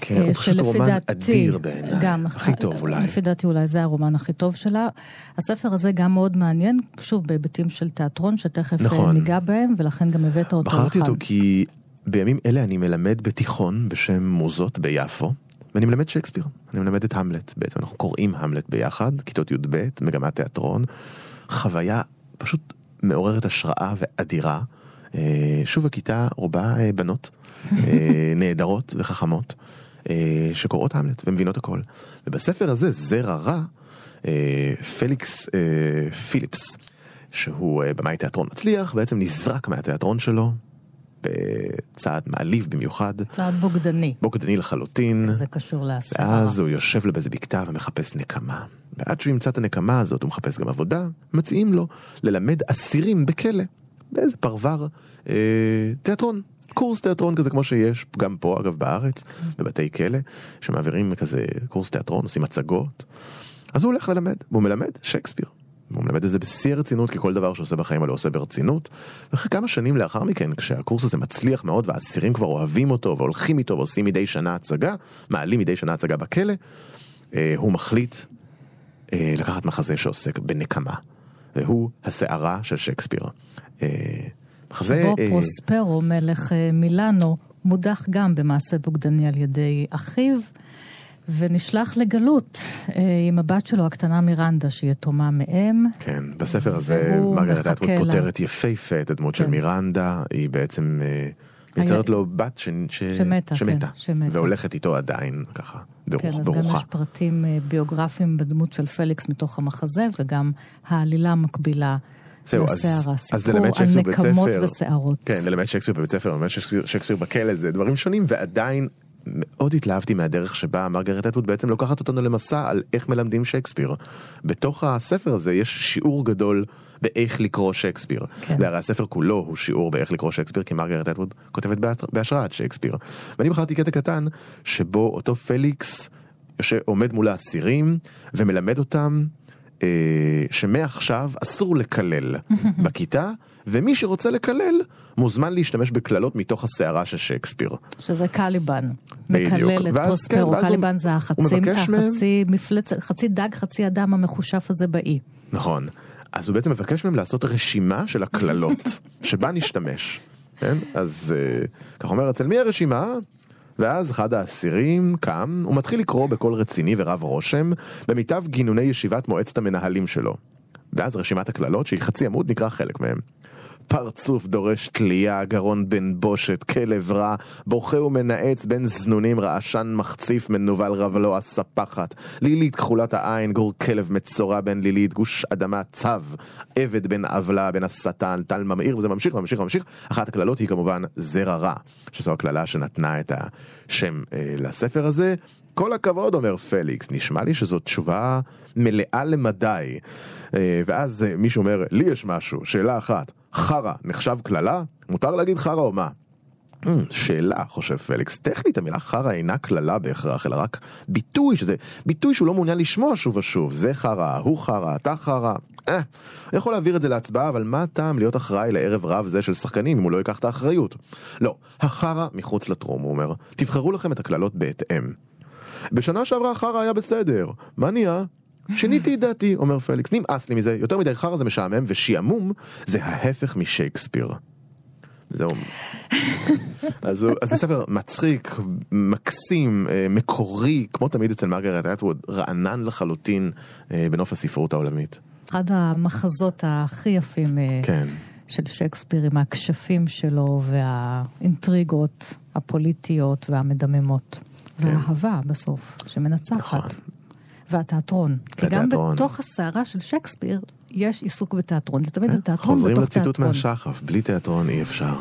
כן, אה, הוא פשוט רומן דעתי- אדיר בעיניי. גם, הכי טוב אולי. לפי דעתי אולי זה הרומן הכי טוב שלה. הספר הזה גם מאוד מעניין, שוב, בהיבטים של תיאטרון, שתכף אה, נכון. ניגע בהם, ולכן גם הבאת אותו בחרתי לכאן. אותו כי בימים אלה אני מלמד בתיכון בשם מוזות ביפו, ואני מלמד שייקספיר. אני מלמד את המלט. בעצם אנחנו קוראים המלט ביחד, כיתות י"ב, מגמת תיאטרון. חוויה פשוט מעוררת השראה ואדירה. אה, שוב, הכיתה רובה אה, בנות אה, נהדרות וחכמות, שקוראות המלט ומבינות הכל. ובספר הזה, זרע רע, פליקס פיליפס, שהוא במאי תיאטרון מצליח, בעצם נזרק מהתיאטרון שלו, בצעד מעליב במיוחד, צעד בוגדני, בוגדני לחלוטין. זה קשור להסברה. ואז הוא יושב לו באיזה בקתה ומחפש נקמה. ועד שהוא ימצא את הנקמה הזאת, הוא מחפש גם עבודה, מציעים לו ללמד אסירים בכלא, באיזה פרבר, אה, תיאטרון. קורס תיאטרון כזה כמו שיש גם פה אגב בארץ, בבתי כלא, שמעבירים כזה קורס תיאטרון, עושים הצגות. אז הוא הולך ללמד, והוא מלמד שייקספיר. והוא מלמד את זה בשיא הרצינות, כי כל דבר שהוא עושה בחיים הוא עושה ברצינות. ואחרי כמה שנים לאחר מכן, כשהקורס הזה מצליח מאוד והאסירים כבר אוהבים אותו והולכים איתו ועושים מדי שנה הצגה, מעלים מדי שנה הצגה בכלא, אה, הוא מחליט אה, לקחת מחזה שעוסק בנקמה. והוא הסערה של שייקספיר. אה, מחזה... שבו אה, פרוספרו, מלך מילאנו, מודח גם במעשה בוגדני על ידי אחיו, ונשלח לגלות אה, עם הבת שלו הקטנה מירנדה, שהיא יתומה מאם. כן, בספר הזה מרגרט אטווד. פותרת יפהפה את הדמות של כן. מירנדה, היא בעצם אה, היה- לו בת ש... ש... שמתה, שמתה, כן, שמתה. והולכת איתו עדיין ככה, ברוח, כן, אז גם ברוחה. יש פרטים אה, ביוגרפיים בדמות של פליקס מתוך המחזה, וגם העלילה המקבילה זהו, אז. אז ללמד שייקספיר בבית ספר. כן, ללמד שייקספיר בבית ספר, ללמד שייקספיר בכלא, זה דברים שונים, ועדיין מאוד התלהבתי מהדרך שבה מרגרט אטווד בעצם לוקחת אותנו למסע על איך מלמדים שייקספיר. בתוך הספר הזה יש שיעור גדול באיך לקרוא שייקספיר. כן. והרי הספר כולו הוא שיעור באיך לקרוא שייקספיר, כי מרגרט אטווד כותבת בהשראת שייקספיר. ואני בחרתי קטע קטן, שבו אותו פליקס עומד מול האסירים ומלמד אותם שמעכשיו אסור לקלל בכיתה, ומי שרוצה לקלל מוזמן להשתמש בקללות מתוך הסערה של שייקספיר. שזה קליבן. בדיוק. מקלל את פרוספרו. כן, ואז הוא- קליבן זה החצי, מבקש מהם- החצי מפלצת, חצי דג, חצי אדם המכושף הזה באי. נכון. אז הוא בעצם מבקש מהם לעשות רשימה של הקללות, שבה נשתמש. כן? אז אה, כך אומר, אצל מי הרשימה? ואז אחד האסירים קם, הוא מתחיל לקרוא בקול רציני ורב רושם, במיטב גינוני ישיבת מועצת המנהלים שלו. ואז רשימת הקללות, שהיא חצי עמוד, נקרא חלק מהם. פרצוף דורש תלייה, גרון בן בושת, כלב רע, בוכה ומנאץ בין זנונים, רעשן מחציף, מנוול רבלו הספחת, לילית כחולת העין, גור כלב מצורע בן לילית, גוש אדמה צב, עבד בן עוולה, בן השטן, טל ממאיר, וזה ממשיך וממשיך וממשיך. אחת הקללות היא כמובן זרע רע, שזו הקללה שנתנה את השם אה, לספר הזה. כל הכבוד, אומר פליקס, נשמע לי שזו תשובה מלאה למדי. אה, ואז אה, מישהו אומר, לי יש משהו, שאלה אחת, חרא נחשב קללה? מותר להגיד חרא או מה? "Hmm, שאלה, חושב פליקס, טכנית המילה חרא אינה קללה בהכרח, אלא רק ביטוי, שזה ביטוי שהוא לא מעוניין לשמוע שוב ושוב. זה חרא, הוא חרא, אתה חרא. אה, הוא יכול להעביר את זה להצבעה, אבל מה הטעם להיות אחראי לערב רב זה של שחקנים אם הוא לא ייקח את האחריות? לא, החרא מחוץ לטרום, הוא אומר. תבחרו לכם את הקללות בהתאם. בשנה שעברה חרא היה בסדר, מה נהיה? שיניתי את דעתי, אומר פליקס, נמאס לי מזה, יותר מדי חרא זה משעמם, ושעמום זה ההפך משייקספיר. זהו. אז, זה ספר מצחיק, מקסים, אה, מקורי, כמו תמיד אצל מרגרט אטווד, רענן לחלוטין אה, בנוף הספרות העולמית. אחד המחזות הכי יפים אה, כן. של שייקספיר עם הכשפים שלו והאינטריגות הפוליטיות והמדממות. והאהבה בסוף, שמנצחת. נכון. והתיאטרון. כי גם בתוך הסערה של שייקספיר יש עיסוק בתיאטרון, זה תמיד כן. התיאטרון בתוך תיאטרון. חוזרים לציטוט מהשחף, בלי תיאטרון אי אפשר.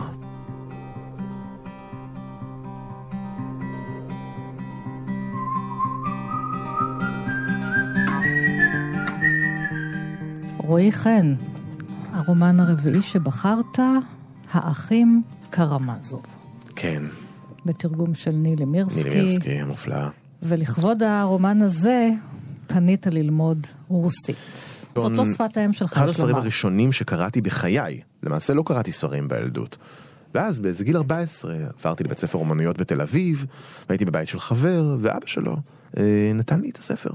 רועי חן, הרומן הרביעי שבחרת, האחים קרמזוב. כן. בתרגום של נילי מירסקי. נילי מירסקי, המופלאה. ולכבוד הרומן הזה, פנית ללמוד רוסית. זאת לא שפת האם שלך, אחד יש הספרים. הראשונים שקראתי בחיי. למעשה לא קראתי ספרים בילדות. ואז באיזה גיל 14 עברתי לבית ספר אומנויות בתל אביב, והייתי בבית של חבר, ואבא שלו אה, נתן לי את הספר.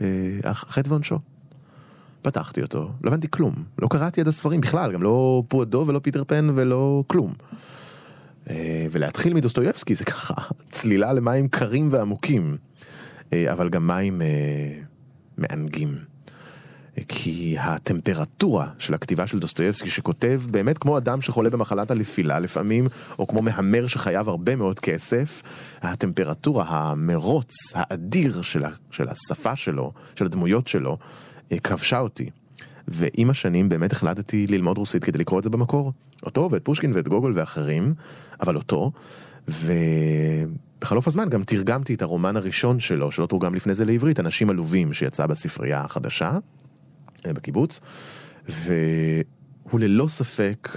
אה, החטא ועונשו. פתחתי אותו, לא הבנתי כלום. לא קראתי עד הספרים בכלל, גם לא פועדו ולא פיטר פן ולא כלום. אה, ולהתחיל מדוסטויבסקי זה ככה צלילה למים קרים ועמוקים, אה, אבל גם מים אה, מענגים. אה, כי הטמפרטורה של הכתיבה של דוסטויבסקי שכותב באמת כמו אדם שחולה במחלת הנפילה לפעמים, או כמו מהמר שחייב הרבה מאוד כסף, הטמפרטורה, המרוץ האדיר של, של השפה שלו, של הדמויות שלו, אה, כבשה אותי. ועם השנים באמת החלטתי ללמוד רוסית כדי לקרוא את זה במקור. אותו ואת פושקין ואת גוגול ואחרים, אבל אותו. ובחלוף הזמן גם תרגמתי את הרומן הראשון שלו, שלא תורגם לפני זה לעברית, אנשים עלובים, שיצא בספרייה החדשה, אה, בקיבוץ. והוא ללא ספק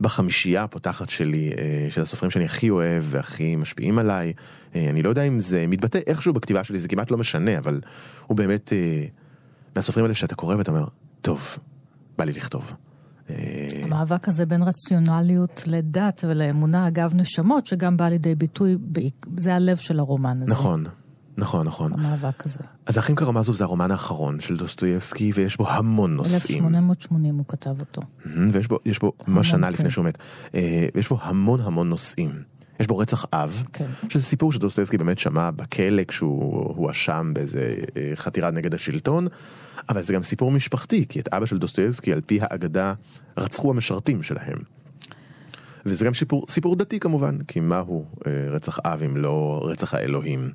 בחמישייה הפותחת שלי, אה, של הסופרים שאני הכי אוהב והכי משפיעים עליי. אה, אני לא יודע אם זה מתבטא איכשהו בכתיבה שלי, זה כמעט לא משנה, אבל הוא באמת מהסופרים האלה שאתה קורא ואתה אומר, טוב, בא לי לכתוב. אה, המאבק הזה בין רציונליות לדת ולאמונה, אגב נשמות, שגם בא לידי ביטוי, זה הלב של הרומן הזה. נכון, נכון, נכון. המאבק הזה. אז האחים קרמזוב זה הרומן האחרון של דוסטויבסקי, ויש בו המון נושאים. 1880 הוא כתב אותו. ויש בו, יש בו, ממש שנה כן. לפני שהוא מת, אה, יש בו המון המון נושאים. יש בו רצח אב, כן. שזה סיפור שדוסטויבסקי באמת שמע בכלא כשהוא הואשם באיזה אה, חתירה נגד השלטון, אבל זה גם סיפור משפחתי, כי את אבא של דוסטויבסקי על פי האגדה רצחו המשרתים שלהם. וזה גם סיפור, סיפור דתי כמובן, כי מהו אה, רצח אב אם לא רצח האלוהים,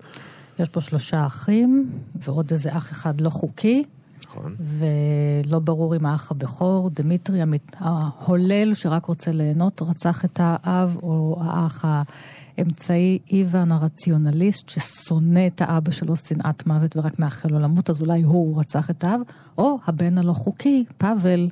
יש פה שלושה אחים, ועוד איזה אח אחד לא חוקי, נכון? ולא ברור אם האח הבכור, דמיטרי ההולל שרק רוצה ליהנות, רצח את האב, או האח האמצעי, איוון הרציונליסט, ששונא את האבא שלו שנאת מוות ורק מאחל לו למות, אז אולי הוא רצח את האב, או הבן הלא חוקי, פאבל,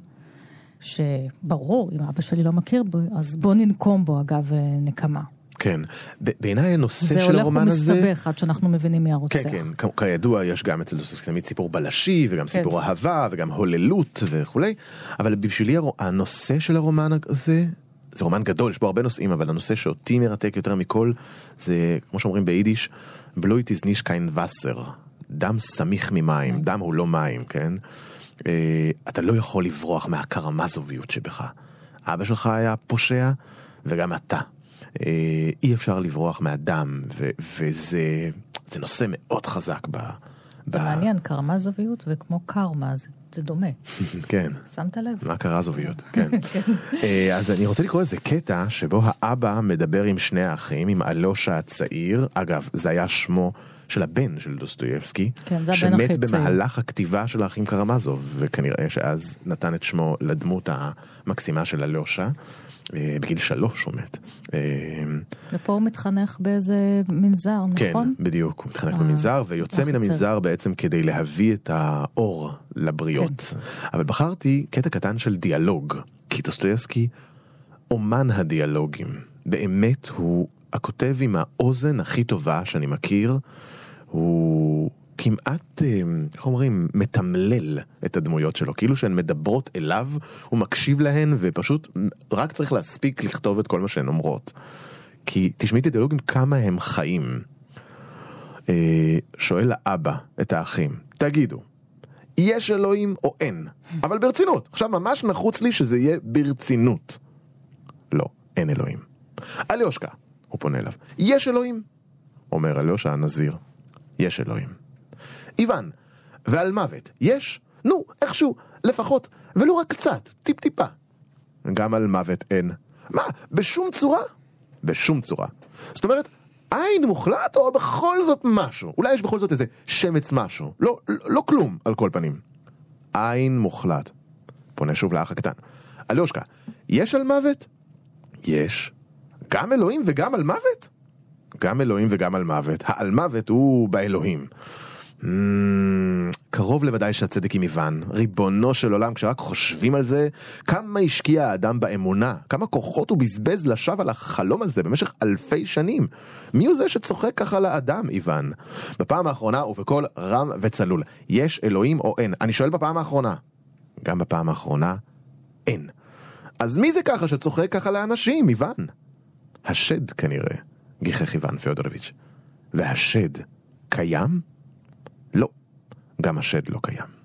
שברור, אם אבא שלי לא מכיר בו, אז בוא ננקום בו, אגב, אה, נקמה. כן. בעיניי הנושא זה של הולך הרומן הזה... ומסתבך עד שאנחנו מבינים מי הרוצח. כן, כן, כידוע יש גם אצל דוסטויבסקי תמיד סיפור בלשי וגם סיפור אהבה וגם הוללות וכולי, אבל בשבילי הנושא של הרומן הזה, זה רומן גדול, יש בו הרבה נושאים, אבל הנושא שאותי מרתק יותר מכל, זה כמו שאומרים ביידיש, בלויט איז ניש קיין וסר, דם סמיך ממים, דם הוא לא מים, כן? אה, אתה לא יכול לברוח מהקרמזוביות שבך. אבא שלך היה פושע וגם אתה. אה, אי אפשר לברוח מהדם, ו- וזה זה נושא מאוד חזק ב... זה ב- מעניין, קרמזוביות וכמו קרמה, זה, זה דומה. כן. שמת לב? מה קרה זוביות, כן. אה, אז אני רוצה לקרוא איזה קטע שבו האבא מדבר עם שני האחים, עם אלושה הצעיר, אגב, זה היה שמו של הבן של דוסטויבסקי, כן, זה הבן הכי שמת צעיר. במהלך הכתיבה של האחים קרמזוב, וכנראה שאז נתן את שמו לדמות המקסימה של אלושה. אה, בגיל שלוש הוא מת. אה, ופה הוא מתחנך באיזה מנזר, כן, נכון? בדיוק, הוא מתחנך במנזר ויוצא מן. המנזר בעצם כדי להביא את האור לבריות. כן. אבל בחרתי קטע קטן של דיאלוג, כי דוסטויבסקי אומן הדיאלוגים. באמת הוא הכותב עם האוזן הכי טובה שאני מכיר. הוא כמעט, אה, איך אומרים, מתמלל את הדמויות שלו, כאילו שהן מדברות אליו, הוא מקשיב להן ופשוט רק צריך להספיק לכתוב את כל מה שהן אומרות. כי תשמעי את הדיאלוגים כמה הם חיים. אה, שואל האבא את האחים, תגידו, יש אלוהים או אין? אבל ברצינות, עכשיו ממש נחוץ לי שזה יהיה ברצינות. לא, אין אלוהים. אליושקה, הוא פונה אליו, יש אלוהים? אומר אליושע הנזיר, יש אלוהים. איוון, ועל מוות, יש? נו, איכשהו, לפחות, ולו רק קצת, טיפ-טיפה. גם על מוות אין. מה, בשום צורה? בשום צורה. זאת אומרת, עין מוחלט או בכל זאת משהו? אולי יש בכל זאת איזה שמץ משהו. לא, לא, לא כלום, על כל פנים. עין מוחלט. פונה שוב לאח הקטן. אליושקה, יש על מוות? יש. גם אלוהים וגם על מוות? גם אלוהים וגם על מוות. העל מוות הוא באלוהים. אמ, קרוב לוודאי שהצדק עם איוון, ריבונו של עולם, כשרק חושבים על זה, כמה השקיע האדם באמונה, כמה כוחות הוא בזבז לשווא על החלום הזה במשך אלפי שנים. מי הוא זה שצוחק ככה לאדם, איוון? בפעם האחרונה ובקול רם וצלול, יש אלוהים או אין? אני שואל בפעם האחרונה. גם בפעם האחרונה, אין. אז מי זה ככה שצוחק ככה לאנשים, איוון? השד כנראה, גיחך איוון פאודורוביץ'. והשד קיים? לא, גם השד לא קיים.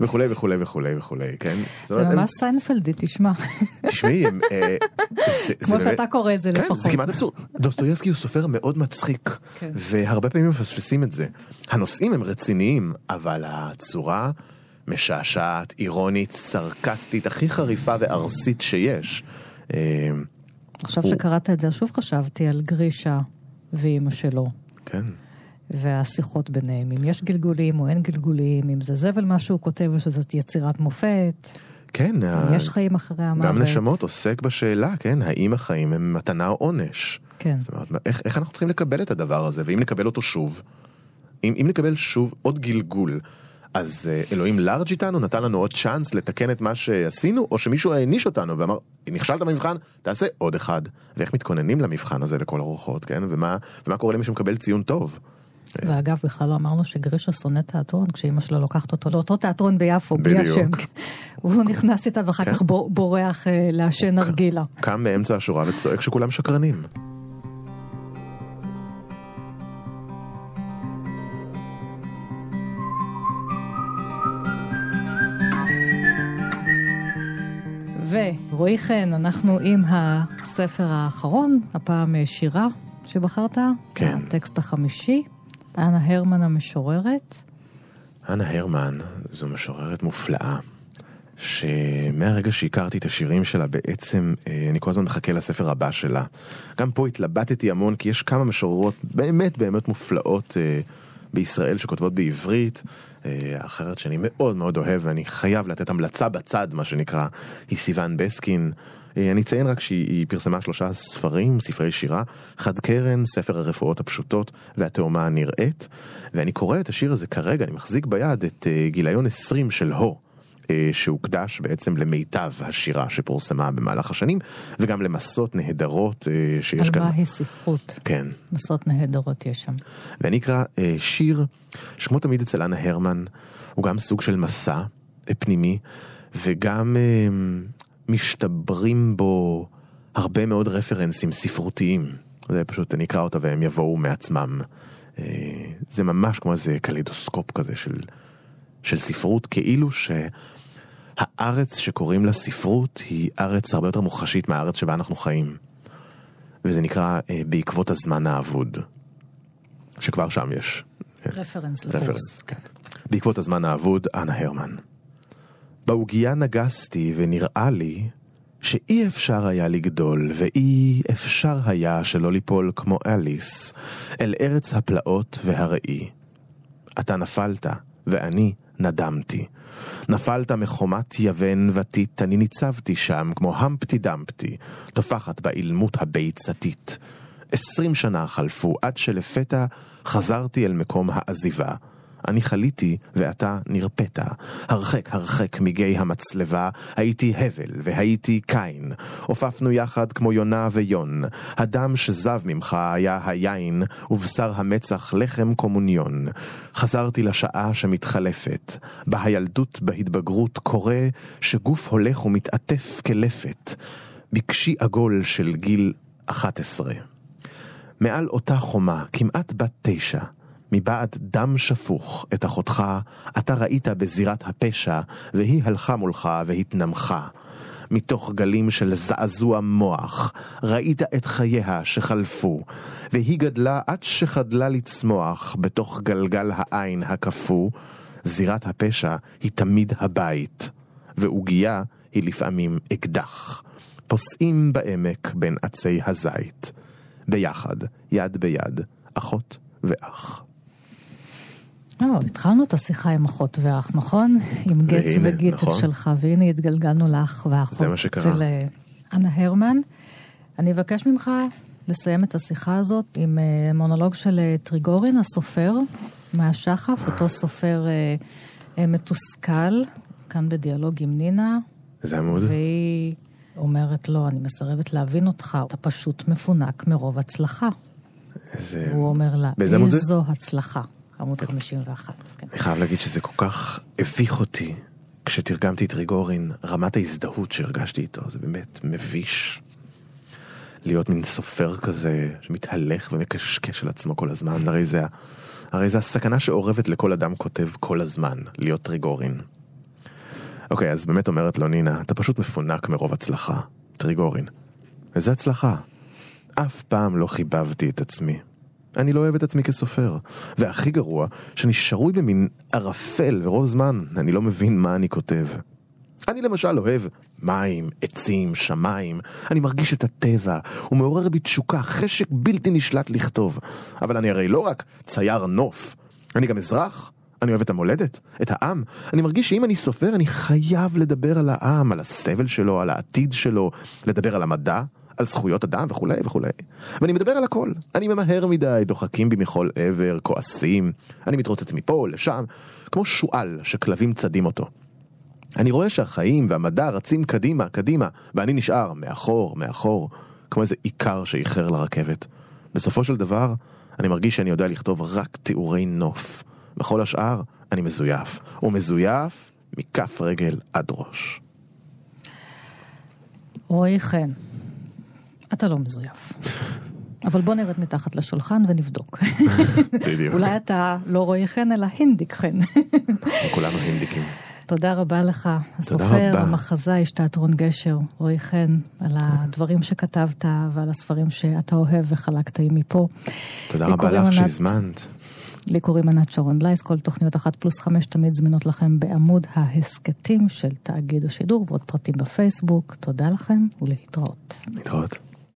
וכולי וכולי וכולי וכולי, כן? זה ממש סיינפלדי, תשמע. תשמעי, הם, אה, כמו שאתה קורא את זה כן, לפחות. זה כמעט אבסורד. דוסטויבסקי הוא סופר מאוד מצחיק, כן. והרבה פעמים מפספסים את זה. הנושאים הם רציניים, אבל הצורה משעשעת, אירונית, סרקסטית, הכי חריפה וארסית שיש. אה, עכשיו שקראת את זה, שוב חשבתי על גרישה ואימא שלו. כן. והשיחות ביניהם, אם יש גלגולים או אין גלגולים, אם זה זבל מה שהוא כותב או שזאת יצירת מופת, כן, אם ה- יש חיים אחרי המוות. גם נשמות עוסק בשאלה, כן, האם החיים הם מתנה או עונש. כן. זאת אומרת, איך, איך אנחנו צריכים לקבל את הדבר הזה, ואם נקבל אותו שוב, אם, אם נקבל שוב עוד גלגול, אז אה, אלוהים לארג' איתנו, נתן לנו עוד צ'אנס לתקן את מה שעשינו, או שמישהו העניש אותנו ואמר, נכשלת במבחן, תעשה עוד אחד. ואיך מתכוננים למבחן הזה לכל הרוחות, כן? ומה, ומה קורה למי שמקבל ציון טוב? ואגב, בכלל לא אמרנו שגרישה שונא תיאטרון, כשאימא שלו לוקחת אותו לאותו תיאטרון ביפו, בלי. השם. הוא נכנס איתה ואחר כן. כך בור- בורח אה, לעשן נרגילה. קם באמצע השורה וצועק שכולם שקרנים. ורועי חן, אנחנו עם הספר האחרון, הפעם אה, שירה שבחרת. כן. הטקסט החמישי, אנה הרמן המשוררת. אנה הרמן זו משוררת מופלאה, שמהרגע שהכרתי את השירים שלה בעצם אה, אני כל הזמן מחכה לספר הבא שלה. גם פה התלבטתי המון כי יש כמה משוררות באמת באמת מופלאות אה, בישראל שכותבות בעברית. אה, אחרת שאני מאוד מאוד אוהב ואני חייב לתת המלצה בצד מה שנקרא היא סיוון בסקין. אה, אני אציין רק שהיא היא פרסמה שלושה ספרים, ספרי שירה, חד קרן, ספר הרפואות הפשוטות והתאומה הנראית, ואני קורא את השיר הזה כרגע, אני מחזיק ביד את אה, גיליון 20 של הו. אה, שהוקדש בעצם למיטב השירה שפורסמה במהלך השנים, וגם למסות נהדרות שיש על כאן. מהי ספרות. כן. מסות נהדרות יש שם. ואני אקרא שיר, שכמו תמיד אצל אנה הרמן, הוא גם סוג של מסע פנימי, וגם משתברים בו הרבה מאוד רפרנסים ספרותיים. זה פשוט, אני אקרא אותה והם יבואו מעצמם. אה, זה ממש כמו איזה קלידוסקופ כזה של, של ספרות, כאילו שהארץ שקוראים לה ספרות היא ארץ הרבה יותר מוחשית מהארץ שבה אנחנו חיים. וזה נקרא אה, בעקבות הזמן האבוד. שכבר שם יש. רפרנס לקורס. כן. בעקבות הזמן האבוד, אנה הרמן. בעוגיה נגסתי ונראה לי שאי אפשר היה לגדול ואי אפשר היה שלא ליפול כמו אליס אל ארץ הפלאות והראי. אתה נפלת ואני נדמתי. נפלת מחומת יוון ותית, אני ניצבתי שם כמו המפטי דמפטי, טופחת באילמות הביצתית. עשרים שנה חלפו עד שלפתע חזרתי אל מקום העזיבה. אני חליתי ואתה נרפאת. הרחק הרחק מגיא המצלבה, הייתי הבל והייתי קין. עופפנו יחד כמו יונה ויון. הדם שזב ממך היה היין, ובשר המצח לחם קומוניון. חזרתי לשעה שמתחלפת. בהילדות בהתבגרות קורה שגוף הולך ומתעטף כלפת. בקשי עגול של גיל 11. מעל אותה חומה, כמעט בת תשע, מבעד דם שפוך את אחותך, אתה ראית בזירת הפשע, והיא הלכה מולך והתנמכה. מתוך גלים של זעזוע מוח, ראית את חייה שחלפו, והיא גדלה עד שחדלה לצמוח בתוך גלגל העין הקפוא. זירת הפשע היא תמיד הבית, ועוגייה היא לפעמים אקדח. פוסעים בעמק בין עצי הזית. ביחד, יד ביד, אחות ואח. לא, התחלנו את השיחה עם אחות ואח, נכון? עם גץ וגיטל נכון. שלך, והנה התגלגלנו לאח ואחות. זה מה שקרה. אצל אה, אנה הרמן. אני אבקש ממך לסיים את השיחה הזאת עם אה, מונולוג של אה, טריגורין, הסופר, מהשחף, אותו סופר מתוסכל, כאן בדיאלוג עם נינה. איזה עמוד? והיא אומרת לו, אני מסרבת להבין אותך, אתה פשוט מפונק מרוב הצלחה. איזה... הוא אומר לה, זה? איזו הצלחה. עמוד 51. כן. אני חייב להגיד שזה כל כך הביך אותי כשתרגמתי את ריגורין, רמת ההזדהות שהרגשתי איתו, זה באמת מביש. להיות מין סופר כזה שמתהלך ומקשקש על עצמו כל הזמן, הרי זה, הרי זה הסכנה שאורבת לכל אדם כותב כל הזמן, להיות ריגורין. אוקיי, אז באמת אומרת לו נינה, אתה פשוט מפונק מרוב הצלחה. טריגורין. איזה הצלחה. אף פעם לא חיבבתי את עצמי. אני לא אוהב את עצמי כסופר. והכי גרוע, שאני שרוי במין ערפל, ורוב זמן אני לא מבין מה אני כותב. אני למשל אוהב מים, עצים, שמיים, אני מרגיש את הטבע, הוא מעורר בי תשוקה, חשק בלתי נשלט לכתוב. אבל אני הרי לא רק צייר נוף, אני גם אזרח. אני אוהב את המולדת, את העם. אני מרגיש שאם אני סופר, אני חייב לדבר על העם, על הסבל שלו, על העתיד שלו, לדבר על המדע, על זכויות אדם וכולי וכולי. ואני מדבר על הכל. אני ממהר מדי, דוחקים בי מכל עבר, כועסים. אני מתרוצץ מפה, לשם, כמו שועל שכלבים צדים אותו. אני רואה שהחיים והמדע רצים קדימה, קדימה, ואני נשאר מאחור, מאחור, כמו איזה עיקר שאיחר לרכבת. בסופו של דבר, אני מרגיש שאני יודע לכתוב רק תיאורי נוף. בכל השאר, אני מזויף. ומזויף מכף רגל עד ראש. רועי חן, אתה לא מזויף. אבל בוא נרד מתחת לשולחן ונבדוק. בדיוק. אולי אתה לא רועי חן, אלא הינדיק חן. כולנו הינדיקים. תודה רבה לך, הסופר. המחזאי, איש תיאטרון גשר, רועי חן, על הדברים שכתבת ועל הספרים שאתה אוהב וחלקת עימי פה. תודה רבה לך שהזמנת. לי קוראים ענת שרון בלייס, כל תוכניות אחת פלוס חמש תמיד זמינות לכם בעמוד ההסכתים של תאגיד השידור ועוד פרטים בפייסבוק. תודה לכם ולהתראות. להתראות.